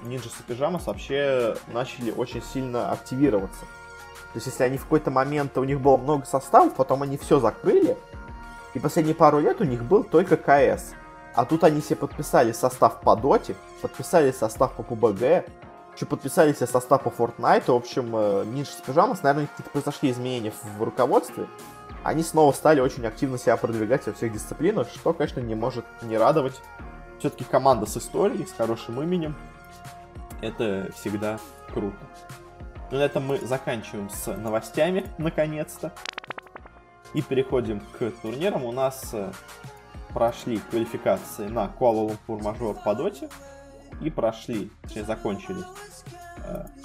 Ninja Pyjamas вообще начали очень сильно активироваться. То есть, если они в какой-то момент, у них было много составов, потом они все закрыли, и последние пару лет у них был только КС. А тут они себе подписали состав по Доте, подписали состав по ПУБГ, еще подписали себе состав по Fortnite. В общем, Ninja Pyjamas, наверное, какие-то произошли изменения в руководстве они снова стали очень активно себя продвигать во всех дисциплинах, что, конечно, не может не радовать. Все-таки команда с историей, с хорошим именем. Это всегда круто. На этом мы заканчиваем с новостями, наконец-то. И переходим к турнирам. У нас э, прошли квалификации на Куала-Лумпур мажор по доте. И прошли, точнее закончились Э,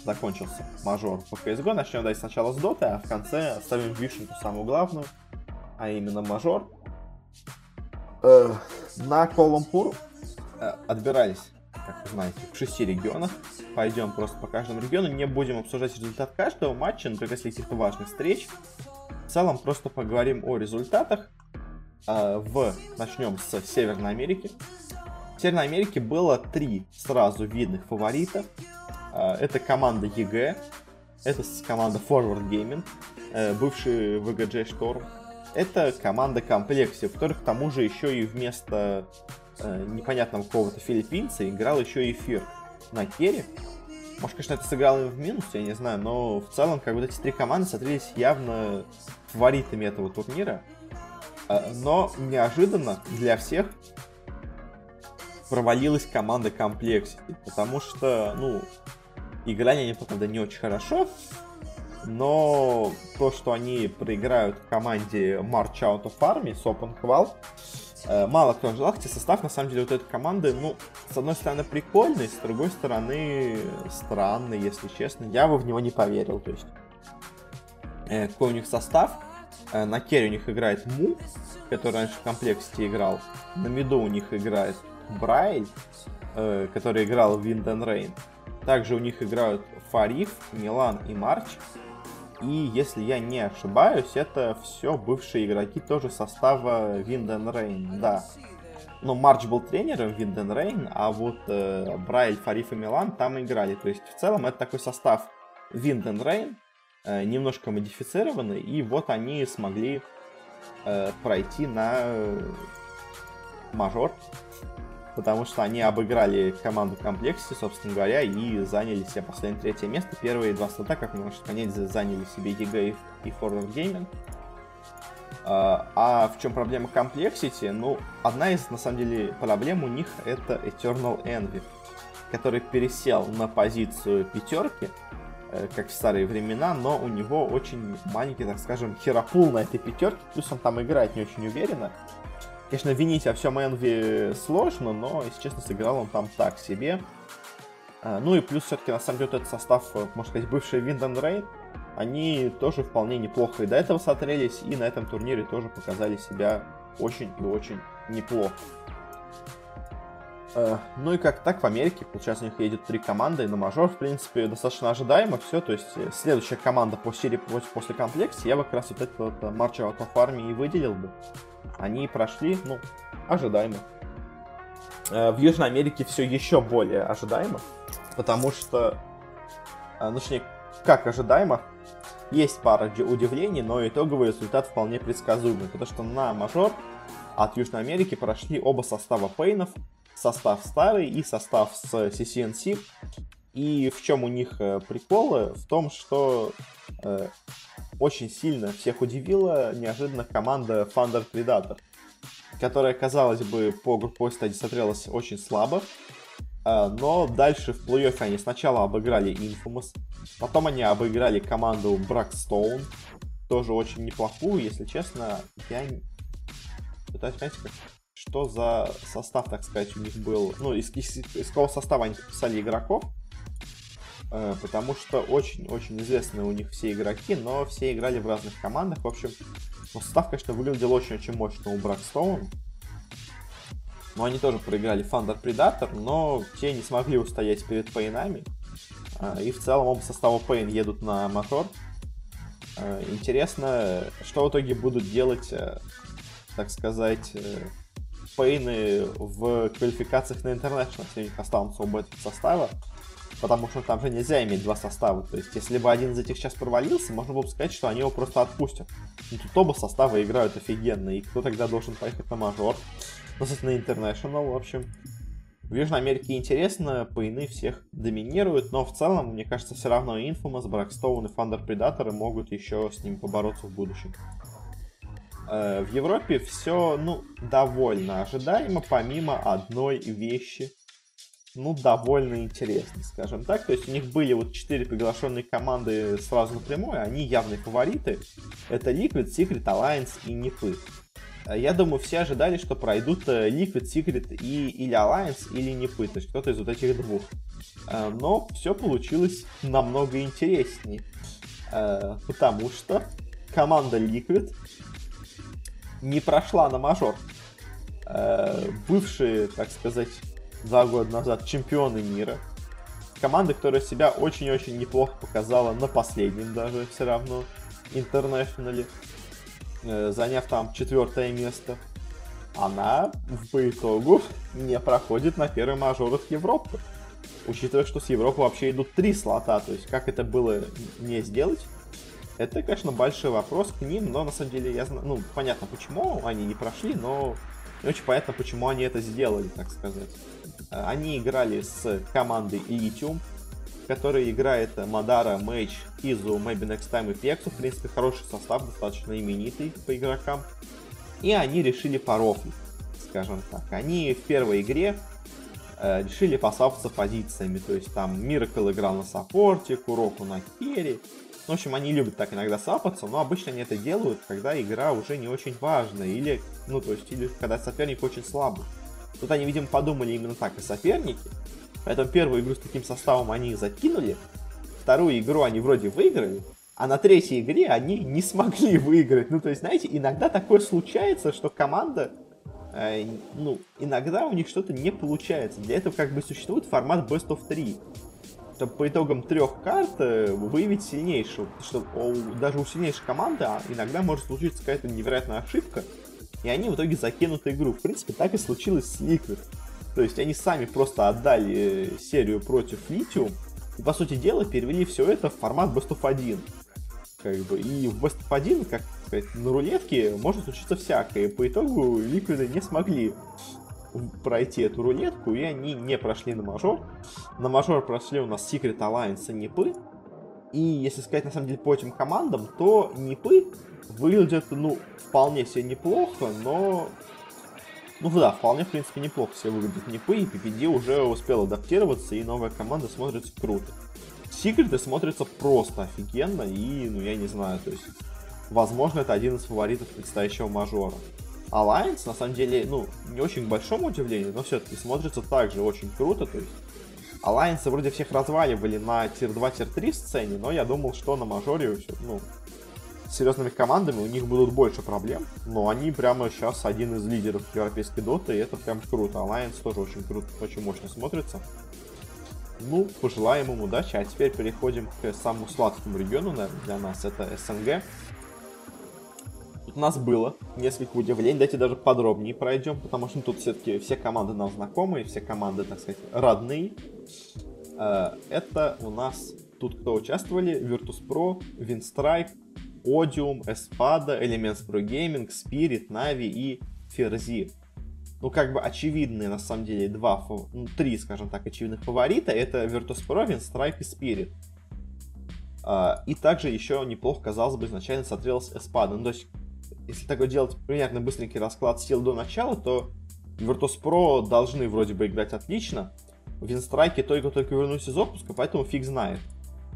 закончился мажор по CSGO. Начнем давайте сначала с доты, а в конце оставим вишенку самую главную, а именно мажор. Э, на Колумпур э, отбирались, как вы знаете, в шести регионах. Пойдем просто по каждому региону, не будем обсуждать результат каждого матча, но только если каких-то важных встреч. В целом просто поговорим о результатах. Э, в... Начнем с Северной Америки. В Северной Америке было три сразу видных фаворита. А, это команда EG, это команда Forward Gaming, э, бывший VGJ Storm. Это команда Комплексе, в которых к тому же еще и вместо э, непонятного какого-то филиппинца играл еще Эфир на керри. Может, конечно, это сыграло им в минус, я не знаю, но в целом, как бы эти три команды смотрелись явно фаворитами этого турнира. А, но неожиданно для всех провалилась команда Complexity, потому что, ну, Играли они, правда, не очень хорошо, но то, что они проиграют команде March Out of Army с Open Qual, э, мало кто ожидал, хотя состав, на самом деле, вот этой команды, ну, с одной стороны, прикольный, с другой стороны, странный, если честно. Я бы в него не поверил, то есть. Э, какой у них состав? Э, на керри у них играет Му, который раньше в комплекте играл. На миду у них играет Брайль, который играл в Wind and Rain. Также у них играют Фариф, Милан и Марч. И если я не ошибаюсь, это все бывшие игроки тоже состава Винден Рейн, да. Но Марч был тренером Винден Рейн, а вот э, Брайль, Фариф и Милан там играли. То есть в целом это такой состав Винден Рейн, э, немножко модифицированный, и вот они смогли э, пройти на э, мажор потому что они обыграли команду комплексе, собственно говоря, и заняли себе последнее третье место. Первые два слота, как мы можете понять, заняли себе EG и Forward Gaming. А, а в чем проблема Complexity? Ну, одна из, на самом деле, проблем у них это Eternal Envy, который пересел на позицию пятерки, э, как в старые времена, но у него очень маленький, так скажем, херопул на этой пятерке, плюс он там играет не очень уверенно. Конечно, винить во всем Энви сложно, но, если честно, сыграл он там так себе. А, ну и плюс все-таки, на самом деле, этот состав, можно сказать, бывший Винден Рейн, они тоже вполне неплохо и до этого смотрелись, и на этом турнире тоже показали себя очень и очень неплохо. А, ну и как так в Америке, получается, у них едет три команды, на мажор, в принципе, достаточно ожидаемо все, то есть э, следующая команда по серии после комплекса, я бы как раз вот этот вот March Out of Army и выделил бы они прошли, ну, ожидаемо. Э, в Южной Америке все еще более ожидаемо, потому что, э, ну, точнее, как ожидаемо, есть пара удивлений, но итоговый результат вполне предсказуемый, потому что на мажор от Южной Америки прошли оба состава Пейнов, состав старый и состав с CCNC. И в чем у них э, приколы? В том, что э, очень сильно всех удивила неожиданно команда Thunder Predator, которая, казалось бы, по групповой стадии смотрелась очень слабо, а, но дальше в плей-оффе они сначала обыграли Infamous, потом они обыграли команду Бракстоун, тоже очень неплохую, если честно, я пытаюсь понять, что за состав, так сказать, у них был, ну, из, из, из какого состава они подписали игроков, Э, потому что очень-очень известны у них все игроки, но все играли в разных командах. В общем, ну, состав, конечно, выглядел очень-очень мощно у Бракстоун. Но они тоже проиграли Thunder Predator, но те не смогли устоять перед Пейнами. Э, и в целом оба состава Пейн едут на мотор. Э, интересно, что в итоге будут делать, так сказать, Пейны в квалификациях на International, если у них останутся оба этих состава потому что там же нельзя иметь два состава. То есть, если бы один из этих сейчас провалился, можно было бы сказать, что они его просто отпустят. Но тут оба состава играют офигенно, и кто тогда должен поехать на мажор? Ну, собственно, International, в общем. В Южной Америке интересно, пейны всех доминируют, но в целом, мне кажется, все равно Infamous, Blackstone и Thunder Predator могут еще с ним побороться в будущем. Э, в Европе все, ну, довольно ожидаемо, помимо одной вещи – ну, довольно интересно, скажем так. То есть у них были вот четыре приглашенные команды сразу напрямую, они явные фавориты. Это Liquid, Secret, Alliance и Нипы. Э, я думаю, все ожидали, что пройдут э, Liquid, Secret и или Alliance, или Нипы, то есть кто-то из вот этих двух. Но все получилось намного интереснее, потому что команда Liquid не прошла на мажор. Бывшие, так сказать, два года назад чемпионы мира. Команда, которая себя очень-очень неплохо показала на последнем даже все равно интернешнале, э, заняв там четвертое место. Она по итогу не проходит на первый мажорах Европы. Учитывая, что с Европы вообще идут три слота, то есть как это было не сделать, это, конечно, большой вопрос к ним, но на самом деле я знаю, ну, понятно, почему они не прошли, но не очень понятно, почему они это сделали, так сказать. Они играли с командой Elytium, которая играет Мадара, Мэйч, Кизу, Maybe Next Time и Пексу. В принципе, хороший состав, достаточно именитый по игрокам. И они решили порофлить, скажем так. Они в первой игре э, решили посапаться позициями. То есть там Миракл играл на саппорте, Куроку на керри. В общем, они любят так иногда сапаться, но обычно они это делают, когда игра уже не очень важная. Или, ну, то есть, или когда соперник очень слабый. Тут они, видимо, подумали именно так и соперники. Поэтому первую игру с таким составом они закинули. Вторую игру они вроде выиграли. А на третьей игре они не смогли выиграть. Ну, то есть, знаете, иногда такое случается, что команда, э, ну, иногда у них что-то не получается. Для этого как бы существует формат Best of 3. Чтобы по итогам трех карт э, выявить сильнейшего. Потому что даже у сильнейшей команды а, иногда может случиться какая-то невероятная ошибка, и они в итоге закинут игру. В принципе, так и случилось с Liquid. То есть они сами просто отдали э, серию против Литиум, и, по сути дела, перевели все это в формат Best of 1. Как бы, и в Best of 1, как сказать, на рулетке может случиться всякое. По итогу Ликвиды не смогли пройти эту рулетку, и они не прошли на мажор. На мажор прошли у нас Secret Alliance и Нипы. И если сказать на самом деле по этим командам, то Нипы выглядят, ну, вполне себе неплохо, но... Ну да, вполне, в принципе, неплохо себе выглядят Нипы, и PPD уже успел адаптироваться, и новая команда смотрится круто. Секреты смотрятся просто офигенно, и, ну, я не знаю, то есть, возможно, это один из фаворитов предстоящего мажора. Alliance, на самом деле, ну, не очень к большому удивлению, но все-таки смотрится также очень круто, то есть Alliance вроде всех разваливали на tier-2, tier-3 сцене, но я думал, что на мажоре, ну, с серьезными командами у них будут больше проблем, но они прямо сейчас один из лидеров европейской доты, и это прям круто. Alliance тоже очень круто, очень мощно смотрится. Ну, пожелаем им удачи, а теперь переходим к самому сладкому региону, наверное, для нас, это СНГ у нас было несколько удивлений. Давайте даже подробнее пройдем, потому что тут все-таки все команды нам знакомые, все команды, так сказать, родные. Э, это у нас тут кто участвовали? Virtus.pro, Winstrike, Odium, Espada, Elements Pro Gaming, Spirit, Navi и Ферзи. Ну, как бы очевидные, на самом деле, два, ну, три, скажем так, очевидных фаворита. Это Virtus.pro, Winstrike и Spirit. Uh, и также еще неплохо, казалось бы, изначально смотрелась Espada. Ну, то есть если такое делать примерно быстренький расклад сил до начала, то Virtus.pro должны вроде бы играть отлично. В только-только вернулись из отпуска, поэтому фиг знает.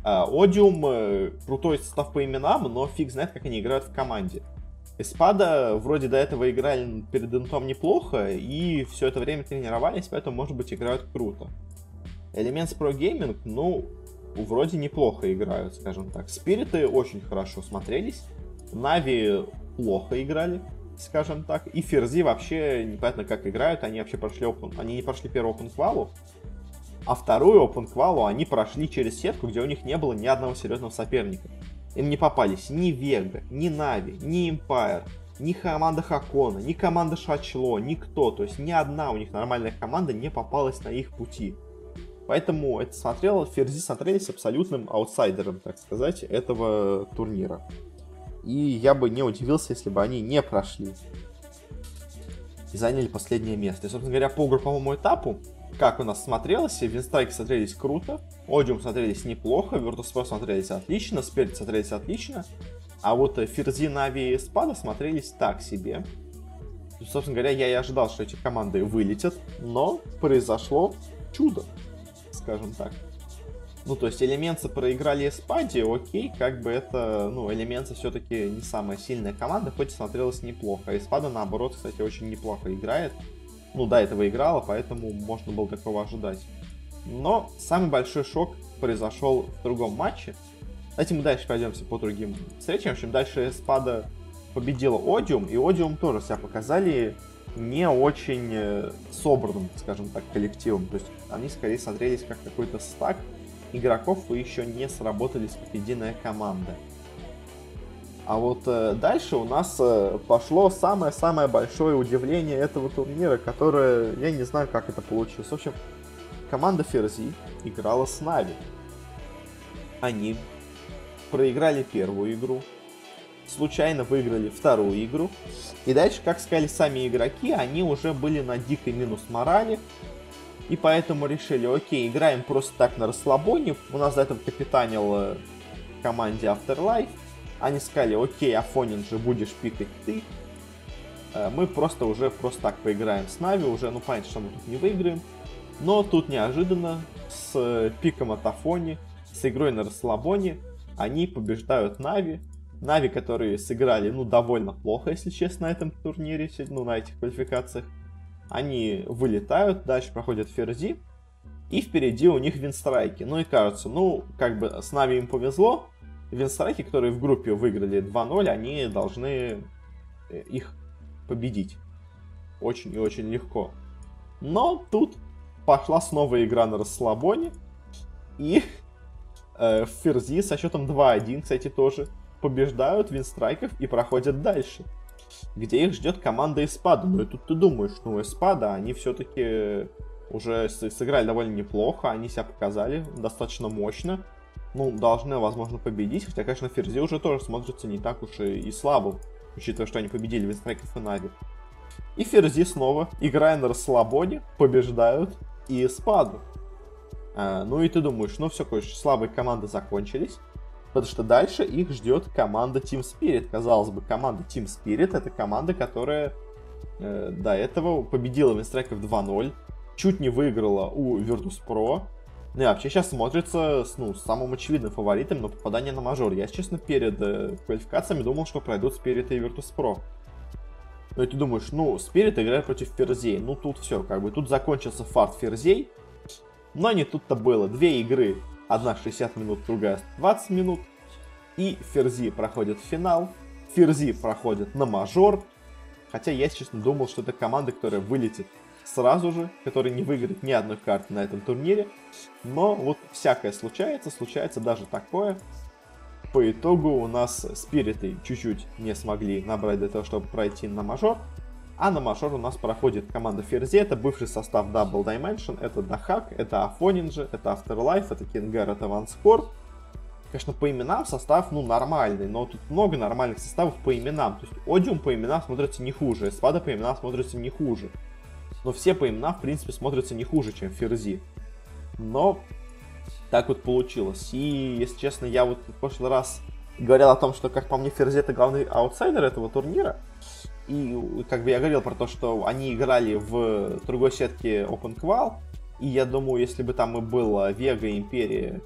Одиум э, крутой состав по именам, но фиг знает, как они играют в команде. Эспада вроде до этого играли перед интом неплохо, и все это время тренировались, поэтому, может быть, играют круто. Elements Pro Gaming, ну, вроде неплохо играют, скажем так. Спириты очень хорошо смотрелись. Нави плохо играли, скажем так. И Ферзи вообще непонятно как играют. Они вообще прошли open, они не прошли первый open квалу, а вторую open квалу они прошли через сетку, где у них не было ни одного серьезного соперника. Им не попались ни Вега, ни Нави, ни Empire, ни команда Хакона, ни команда Шачло, никто. То есть ни одна у них нормальная команда не попалась на их пути. Поэтому это смотрел, Ферзи смотрелись абсолютным аутсайдером, так сказать, этого турнира. И я бы не удивился, если бы они не прошли и заняли последнее место. И, собственно говоря, по групповому этапу, как у нас смотрелось, Винстрайки смотрелись круто, Одиум смотрелись неплохо, Virtus.pro смотрелись отлично, Спирит смотрелись отлично, а вот Ферзи, Нави и Спада смотрелись так себе. Собственно говоря, я и ожидал, что эти команды вылетят, но произошло чудо, скажем так. Ну, то есть элементы проиграли Эспаде, окей, как бы это, ну, элементы все-таки не самая сильная команда, хоть и смотрелась неплохо. Эспада, наоборот, кстати, очень неплохо играет. Ну, до этого играла, поэтому можно было такого ожидать. Но самый большой шок произошел в другом матче. Давайте мы дальше пойдемся по другим встречам. В общем, дальше Эспада победила Одиум, и Одиум тоже себя показали не очень э, собранным, скажем так, коллективом. То есть они скорее смотрелись как какой-то стак, игроков вы еще не сработались как единая команда. А вот э, дальше у нас э, пошло самое-самое большое удивление этого турнира, которое, я не знаю, как это получилось. В общем, команда Ферзи играла с Нави. Они проиграли первую игру, случайно выиграли вторую игру. И дальше, как сказали сами игроки, они уже были на дикой минус морали, и поэтому решили, окей, играем просто так на расслабоне. У нас до этого капитанил э, команде Afterlife. Они сказали, окей, Афонин же будешь пикать ты. Э, мы просто уже просто так поиграем с Нави. Уже, ну понятно, что мы тут не выиграем. Но тут неожиданно с э, пиком от Афони, с игрой на расслабоне, они побеждают Нави. Нави, которые сыграли, ну, довольно плохо, если честно, на этом турнире, ну, на этих квалификациях. Они вылетают, дальше проходят ферзи, и впереди у них винстрайки. Ну и кажется, ну, как бы с нами им повезло. Винстрайки, которые в группе выиграли 2-0, они должны э, их победить. Очень и очень легко. Но тут пошла снова игра на расслабоне. И э, Ферзи со счетом 2-1, кстати, тоже побеждают Винстрайков и проходят дальше. Где их ждет команда Эспада. Ну и тут ты думаешь, ну Эспада, они все-таки уже сыграли довольно неплохо, они себя показали достаточно мощно. Ну, должны, возможно, победить, хотя, конечно, Ферзи уже тоже смотрится не так уж и, и слабо, учитывая, что они победили Винстрайков и Нави. И Ферзи снова, играя на расслабоне, побеждают и Эспаду. А, ну и ты думаешь, ну все, короче, слабые команды закончились. Потому что дальше их ждет команда Team Spirit. Казалось бы, команда Team Spirit это команда, которая э, до этого победила Винстрайков 2-0, чуть не выиграла у Virtus.pro. Ну и вообще сейчас смотрится ну, самым очевидным фаворитом на попадание на мажор. Я, честно, перед э, квалификациями думал, что пройдут Spirit и Virtus.pro. Ну и ты думаешь, ну, Spirit играет против Ферзей. Ну тут все, как бы, тут закончился фарт Ферзей. Но не тут-то было. Две игры Одна 60 минут, другая 20 минут. И Ферзи проходит финал. Ферзи проходит на мажор. Хотя я, честно, думал, что это команда, которая вылетит сразу же, которая не выиграет ни одной карты на этом турнире. Но вот всякое случается, случается даже такое. По итогу у нас спириты чуть-чуть не смогли набрать для того, чтобы пройти на мажор. А на мажор у нас проходит команда Ферзи, это бывший состав Double Dimension, это Дахак, это Афонинджи, это Afterlife, это Кингар, это Ванспорт. Конечно, по именам состав, ну, нормальный, но тут много нормальных составов по именам. То есть Одиум по именам смотрится не хуже, Эспада по именам смотрится не хуже. Но все по именам, в принципе, смотрятся не хуже, чем Ферзи. Но так вот получилось. И, если честно, я вот в прошлый раз говорил о том, что, как по мне, Ферзи это главный аутсайдер этого турнира. И как бы я говорил про то, что они играли в другой сетке Open Qual, и я думаю, если бы там и было Вега, Империя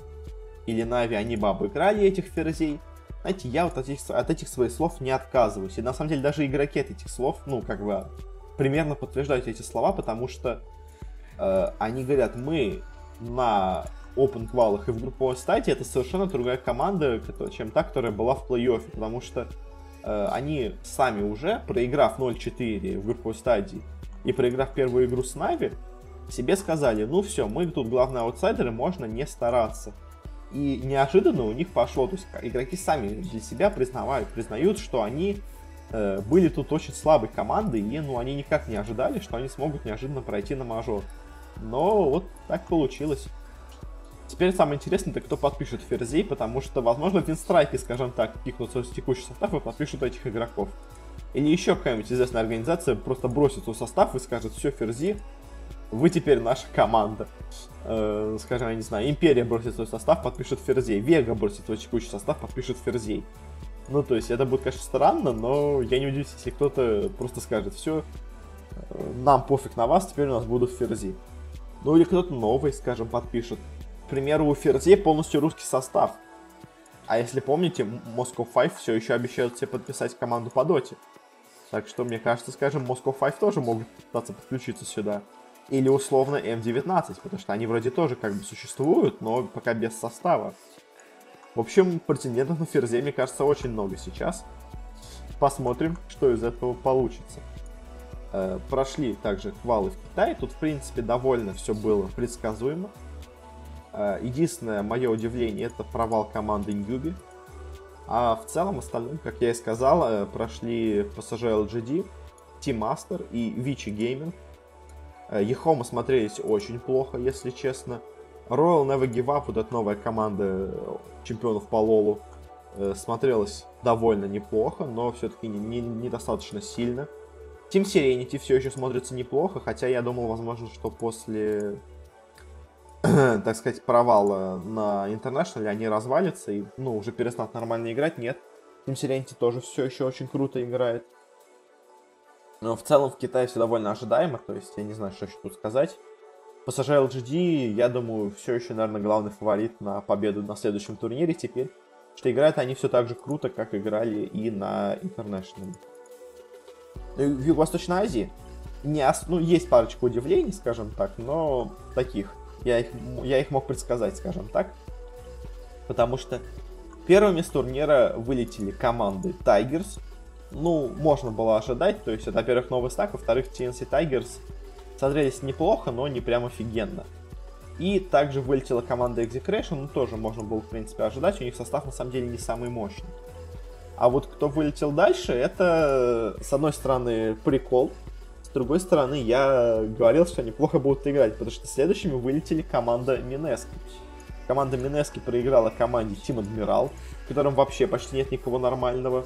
или Нави, они бы обыграли этих ферзей. Знаете, я вот от этих, от этих своих слов не отказываюсь. И на самом деле даже игроки от этих слов, ну, как бы, примерно подтверждают эти слова, потому что э, они говорят, мы на Open квалах и в групповой стадии это совершенно другая команда, чем та, которая была в плей-оффе, потому что Э, они сами уже, проиграв 0-4 в групповой стадии и проиграв первую игру с Нави, себе сказали, ну все, мы тут главные аутсайдеры, можно не стараться. И неожиданно у них пошло, то есть игроки сами для себя признавают, признают, что они э, были тут очень слабой командой, и ну, они никак не ожидали, что они смогут неожиданно пройти на мажор. Но вот так получилось. Теперь самое интересное, это кто подпишет Ферзей, потому что, возможно, Винстрайки, скажем так, пикнутся в текущий состав и подпишут этих игроков. Или еще какая-нибудь известная организация просто бросит в состав и скажет, все, Ферзи, вы теперь наша команда. Э, скажем, я не знаю, Империя бросит свой состав, подпишет Ферзей. Вега бросит свой текущий состав, подпишет Ферзей. Ну, то есть, это будет, конечно, странно, но я не удивлюсь, если кто-то просто скажет, все, э, нам пофиг на вас, теперь у нас будут Ферзи. Ну, или кто-то новый, скажем, подпишет примеру, у Ферзей полностью русский состав. А если помните, Moscow 5 все еще обещают себе подписать команду по доте. Так что, мне кажется, скажем, Moscow 5 тоже могут пытаться подключиться сюда. Или условно М19, потому что они вроде тоже как бы существуют, но пока без состава. В общем, претендентов на Ферзе, мне кажется, очень много сейчас. Посмотрим, что из этого получится. Э, прошли также квалы в Китае. Тут, в принципе, довольно все было предсказуемо. Э, единственное мое удивление это провал команды Ньюби. А в целом остальным, как я и сказал, э, прошли PSG LGD, Team Master и Vici Gaming. Ехома смотрелись очень плохо, если честно. Royal Never Give Up, вот эта новая команда э, чемпионов по Лолу, смотрелась довольно неплохо, но все-таки недостаточно не, не сильно. Team Serenity все еще смотрится неплохо, хотя я думал, возможно, что после так сказать, провала на International, они развалятся и, ну, уже перестанут нормально играть. Нет, Team Serenity тоже все еще очень круто играет. Но в целом в Китае все довольно ожидаемо, то есть я не знаю, что еще тут сказать. PSG LGD, я думаю, все еще, наверное, главный фаворит на победу на следующем турнире теперь. Что играют они все так же круто, как играли и на International. В Юго-Восточной Азии не ос... ну, есть парочка удивлений, скажем так, но таких я их, я их мог предсказать, скажем так. Потому что первыми с турнира вылетели команды Tigers. Ну, можно было ожидать. То есть, это, во-первых, новый стак, во-вторых, TNC Tigers смотрелись неплохо, но не прям офигенно. И также вылетела команда Execration, ну тоже можно было, в принципе, ожидать, у них состав на самом деле не самый мощный. А вот кто вылетел дальше, это, с одной стороны, прикол, с другой стороны, я говорил, что они плохо будут играть, потому что следующими вылетели команда Минески. Команда Минески проиграла команде Team Admiral, в котором вообще почти нет никого нормального.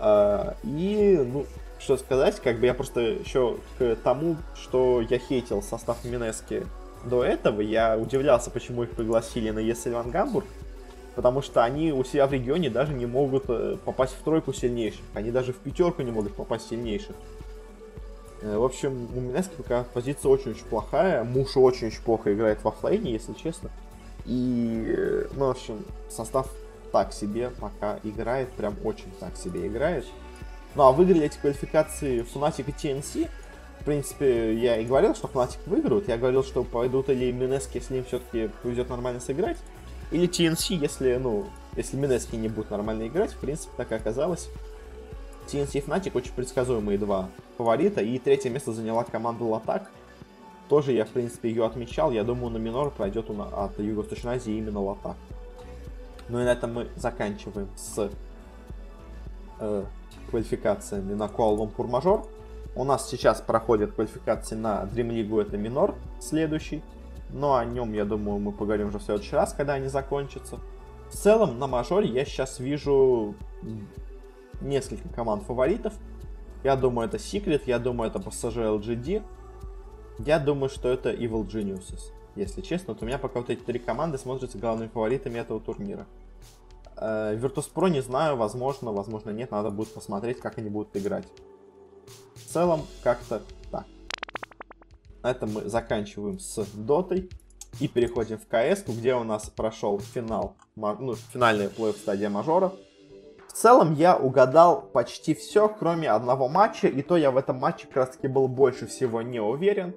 А, и, ну, что сказать, как бы я просто еще к тому, что я хейтил состав Минески до этого, я удивлялся, почему их пригласили на ESL Гамбург, потому что они у себя в регионе даже не могут э, попасть в тройку сильнейших, они даже в пятерку не могут попасть сильнейших. Э, в общем, у Минески пока позиция очень-очень плохая, Муша очень-очень плохо играет во флейне, если честно. И, э, ну, в общем, состав так себе пока играет, прям очень так себе играет. Ну а выиграли эти квалификации Fnatic и TNC, в принципе, я и говорил, что Fnatic выиграют. Я говорил, что пойдут или Минески, если им все-таки повезет нормально сыграть. Или TNC, если, ну, если Минески не будут нормально играть. В принципе, так и оказалось. TNC и Fnatic очень предсказуемые два фаворита. И третье место заняла команда Латак. Тоже я, в принципе, ее отмечал. Я думаю, на минор пройдет он от Юго-Восточной Азии именно Латак. Ну и на этом мы заканчиваем с э, квалификациями на Куала-Лумпур Мажор. У нас сейчас проходит квалификации на Dream League, это минор следующий. Но о нем, я думаю, мы поговорим уже в следующий раз, когда они закончатся. В целом, на мажоре я сейчас вижу несколько команд фаворитов. Я думаю, это Secret, я думаю, это PSG LGD. Я думаю, что это Evil Geniuses. Если честно, то у меня пока вот эти три команды смотрятся главными фаворитами этого турнира. Э, Virtus.pro не знаю, возможно, возможно нет, надо будет посмотреть, как они будут играть. В целом, как-то так. На этом мы заканчиваем с дотой и переходим в КС, где у нас прошел финал, ну, финальная плей-офф стадия мажора. В целом я угадал почти все, кроме одного матча, и то я в этом матче как раз таки был больше всего не уверен.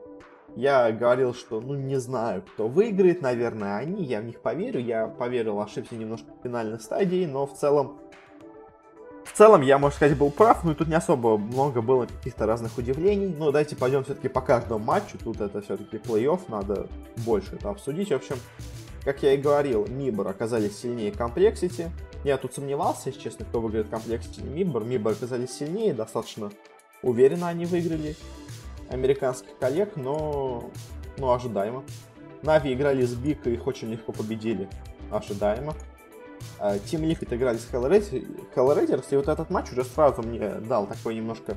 Я говорил, что, ну, не знаю, кто выиграет, наверное, они, я в них поверю. Я поверил, ошибся немножко в финальной стадии, но в целом в целом, я, можно сказать, был прав, но и тут не особо много было каких-то разных удивлений. Но давайте пойдем все-таки по каждому матчу. Тут это все-таки плей-офф, надо больше это обсудить. В общем, как я и говорил, MIBR оказались сильнее Complexity. Я тут сомневался, если честно, кто выиграет Complexity или MIBR. MIBR оказались сильнее, достаточно уверенно они выиграли американских коллег, но ну, ожидаемо. NaVi играли с BIG и их очень легко победили. Ожидаемо. Team Liquid играли с Hellraisers, и вот этот матч уже сразу мне дал такой немножко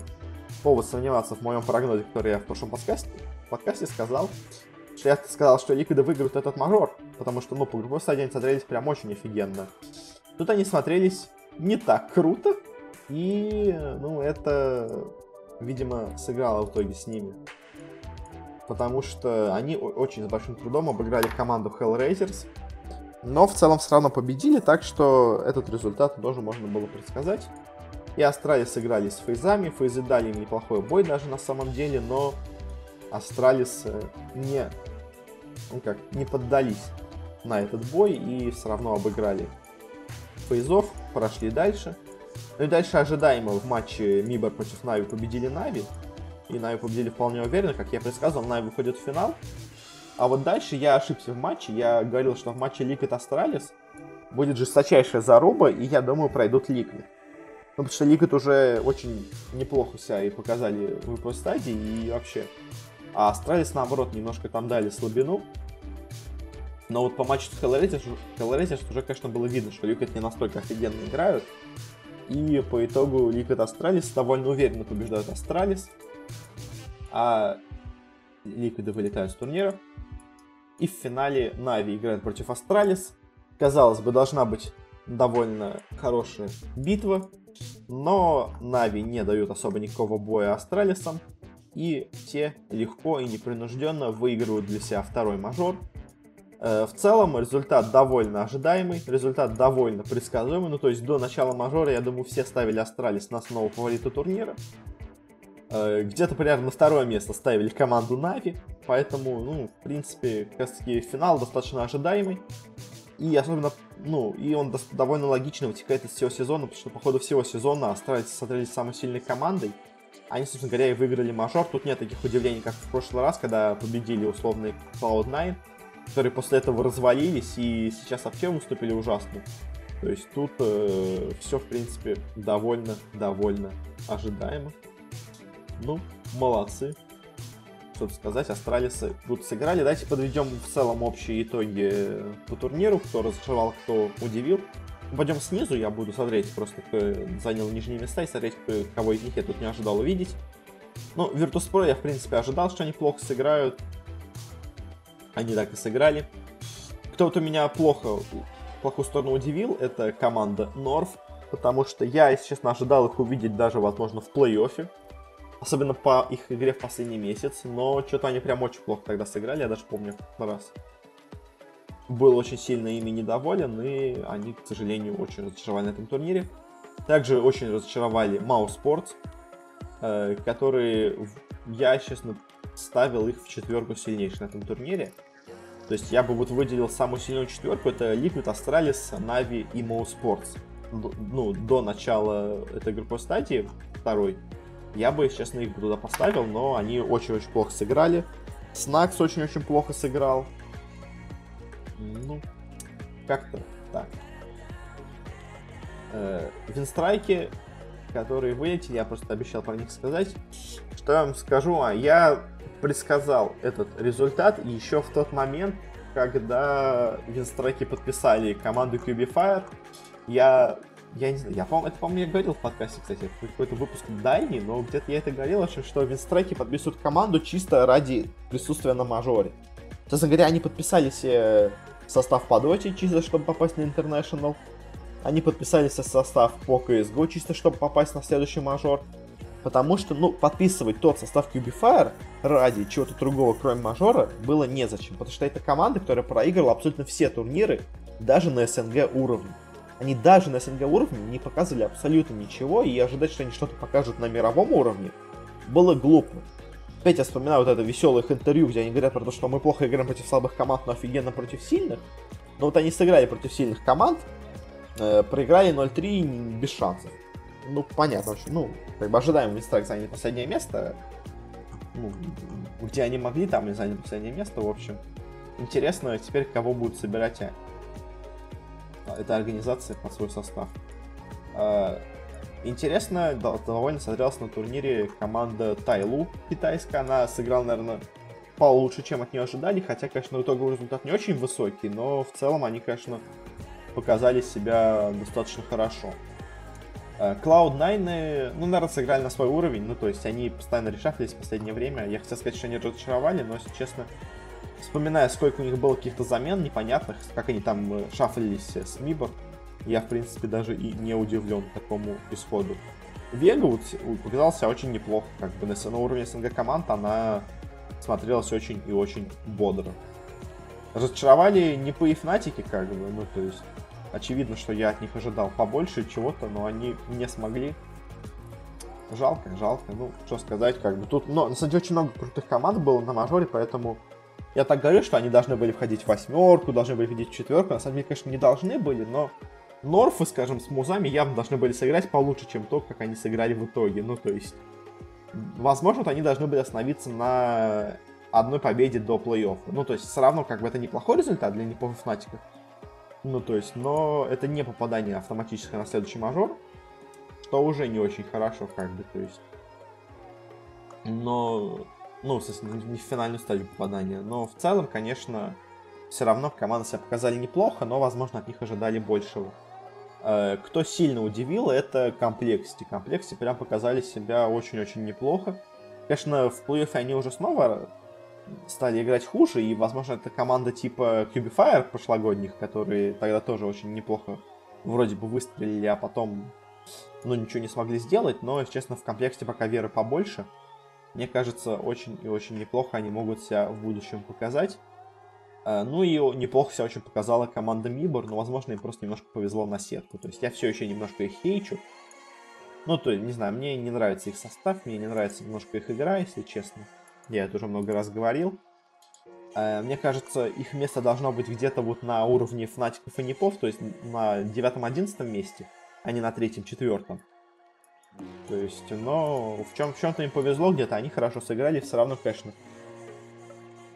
повод сомневаться в моем прогнозе, который я в прошлом подкасте, подкасте сказал. Я сказал, что Liquid выиграют этот мажор, потому что, ну, по групповой стадии они смотрелись прям очень офигенно. Тут они смотрелись не так круто, и, ну, это, видимо, сыграло в итоге с ними. Потому что они очень с большим трудом обыграли команду Hellraisers, но в целом все равно победили, так что этот результат тоже можно было предсказать. И Astralis сыграли с Фейзами, Фейзы дали им неплохой бой даже на самом деле, но Astralis не, ну как, не поддались на этот бой и все равно обыграли Фейзов, прошли дальше. Ну и дальше ожидаемо в матче MIBR против NaVi победили NaVi. И NaVi победили вполне уверенно, как я предсказывал, NaVi выходит в финал. А вот дальше я ошибся в матче. Я говорил, что в матче Liquid Astralis будет жесточайшая заруба, и я думаю, пройдут Liquid. Ну, потому что Liquid уже очень неплохо себя и показали в групповой стадии, и вообще. А Astralis, наоборот, немножко там дали слабину. Но вот по матчу с Hellraisers уже, конечно, было видно, что Liquid не настолько офигенно играют. И по итогу Liquid Astralis довольно уверенно побеждают Astralis. А Liquid вылетают с турнира. И в финале NaVi играет против Astralis. Казалось бы, должна быть довольно хорошая битва. Но NaVi не дают особо никакого боя Astralis ам. И те легко и непринужденно выигрывают для себя второй мажор. Э, в целом результат довольно ожидаемый, результат довольно предсказуемый. Ну, то есть до начала мажора, я думаю, все ставили Astralis за основного фаворита турнира. Э, где-то примерно на второе место ставили команду NaVi, поэтому, ну, в принципе, как таки финал достаточно ожидаемый. И особенно, ну, и он довольно логично вытекает из всего сезона, потому что по ходу всего сезона Astralis смотрелись самой сильной командой. Они, собственно говоря, и выиграли мажор. Тут нет таких удивлений, как в прошлый раз, когда победили условный Cloud9. которые после этого развалились и сейчас вообще выступили ужасно. То есть тут э, все, в принципе, довольно, довольно ожидаемо. Ну, молодцы. Что-то сказать, астралисы тут сыграли. Давайте подведем в целом общие итоги по турниру, кто разочаровал, кто удивил. Пойдем снизу, я буду смотреть, просто кто занял нижние места и смотреть, кого из них я тут не ожидал увидеть. Ну, Virtus.pro я, в принципе, ожидал, что они плохо сыграют. Они так и сыграли. Кто-то меня плохо, плохую сторону удивил, это команда North, потому что я, если честно, ожидал их увидеть даже, возможно, в плей-оффе. Особенно по их игре в последний месяц, но что-то они прям очень плохо тогда сыграли, я даже помню раз. Был очень сильно ими недоволен, и они, к сожалению, очень разочаровали на этом турнире. Также очень разочаровали Mouse Sports, э, которые я, честно, ставил их в четверку сильнейших на этом турнире. То есть я бы вот выделил самую сильную четверку, это Liquid, Astralis, Navi и Mo. Ну, до начала этой групповой стадии, второй, я бы, честно, их туда поставил, но они очень-очень плохо сыграли. Снакс очень-очень плохо сыграл. Ну, как-то так. Э, винстрайки, которые вылетели, я просто обещал про них сказать. Что я вам скажу? А я предсказал этот результат еще в тот момент, когда винстрайки подписали команду QB Fire. Я я не знаю, я, по это, по-моему, я говорил в подкасте, кстати, какой-то выпуск дальний, но где-то я это говорил, общем, что Винстрайки подписывают команду чисто ради присутствия на мажоре. Честно говоря, они подписали себе состав по доте, чисто чтобы попасть на International. Они подписали себе состав по CSGO, чисто чтобы попасть на следующий мажор. Потому что, ну, подписывать тот состав QB ради чего-то другого, кроме мажора, было незачем. Потому что это команда, которая проиграла абсолютно все турниры, даже на СНГ уровне. Они даже на СНГ уровне не показывали абсолютно ничего, и ожидать, что они что-то покажут на мировом уровне, было глупо. Опять я вспоминаю вот это веселое их интервью, где они говорят про то, что мы плохо играем против слабых команд, но офигенно против сильных. Но вот они сыграли против сильных команд, э, проиграли 0-3 без шансов. Ну, понятно, что, ну, как бы ожидаем Винстрайк заняли последнее место. Ну, где они могли, там и заняли последнее место, в общем. Интересно теперь, кого будут собирать эта организация под свой состав. Интересно, довольно смотрелась на турнире команда Тайлу китайская. Она сыграла, наверное, получше, чем от нее ожидали. Хотя, конечно, итоговый результат не очень высокий, но в целом они, конечно, показали себя достаточно хорошо. А, Cloud9, ну, наверное, сыграли на свой уровень, ну, то есть они постоянно решафлились в последнее время. Я хотел сказать, что они разочаровали, но, если честно, вспоминая, сколько у них было каких-то замен непонятных, как они там э, шафлились с Мибор, я, в принципе, даже и не удивлен такому исходу. Вега вот показался очень неплохо, как бы на, на уровне СНГ команд она смотрелась очень и очень бодро. Разочаровали не по Фнатике, как бы, ну, то есть, очевидно, что я от них ожидал побольше чего-то, но они не смогли. Жалко, жалко, ну, что сказать, как бы, тут, но, на самом деле, очень много крутых команд было на мажоре, поэтому я так говорю, что они должны были входить в восьмерку, должны были входить в четверку. На самом деле, конечно, не должны были, но Норфы, скажем, с музами явно должны были сыграть получше, чем то, как они сыграли в итоге. Ну, то есть, возможно, вот они должны были остановиться на одной победе до плей-оффа. Ну, то есть, все равно, как бы, это неплохой результат для неплохих Fnatic ов. Ну, то есть, но это не попадание автоматически на следующий мажор, что уже не очень хорошо, как бы, то есть. Но ну, не в финальную стадию попадания. Но в целом, конечно, все равно команды себя показали неплохо, но, возможно, от них ожидали большего. Э, кто сильно удивил, это Complexity. Complexity прям показали себя очень-очень неплохо. Конечно, в плей они уже снова стали играть хуже, и, возможно, это команда типа Cubifier прошлогодних, которые тогда тоже очень неплохо вроде бы выстрелили, а потом, ну, ничего не смогли сделать, но, честно, в комплекте пока веры побольше мне кажется, очень и очень неплохо они могут себя в будущем показать. А, ну и неплохо себя очень показала команда Мибор, но, возможно, им просто немножко повезло на сетку. То есть я все еще немножко их хейчу. Ну, то есть, не знаю, мне не нравится их состав, мне не нравится немножко их игра, если честно. Я это уже много раз говорил. А, мне кажется, их место должно быть где-то вот на уровне фнатиков и непов, то есть на девятом-одиннадцатом месте, а не на третьем-четвертом. То есть, но в, чем, в чем-то им повезло где-то, они хорошо сыграли, все равно, конечно,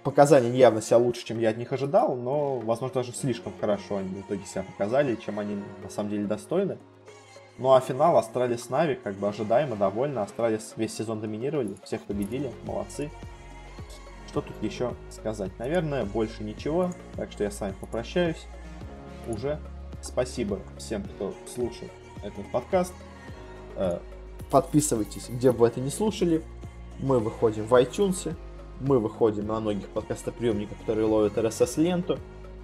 показания явно себя лучше, чем я от них ожидал, но, возможно, даже слишком хорошо они в итоге себя показали, чем они на самом деле достойны. Ну а финал Австралия с Нави, как бы ожидаемо, довольно. Австралия весь сезон доминировали, всех победили, молодцы. Что тут еще сказать? Наверное, больше ничего, так что я с вами попрощаюсь. Уже спасибо всем, кто слушал этот подкаст. Э, подписывайтесь, где бы вы это не слушали. Мы выходим в iTunes, мы выходим на многих подкастоприемниках, которые ловят RSS-ленту.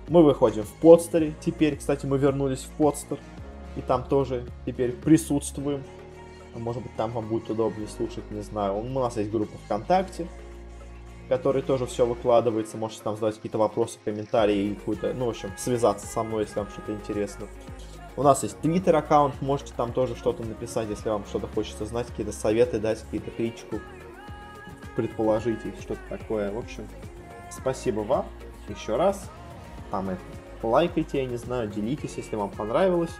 Мы выходим в подстере. Теперь, кстати, мы вернулись в подстер. И там тоже теперь присутствуем. Может быть, там вам будет удобнее слушать, не знаю. У нас есть группа ВКонтакте, в которой тоже все выкладывается. Можете там задать какие-то вопросы, комментарии и какую-то, ну, в общем, связаться со мной, если вам что-то интересно. У нас есть Twitter аккаунт, можете там тоже что-то написать, если вам что-то хочется знать, какие-то советы дать, какие-то критику предположить и что-то такое. В общем, спасибо вам еще раз. Там это лайкайте, я не знаю, делитесь, если вам понравилось.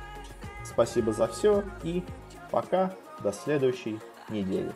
Спасибо за все и пока, до следующей недели.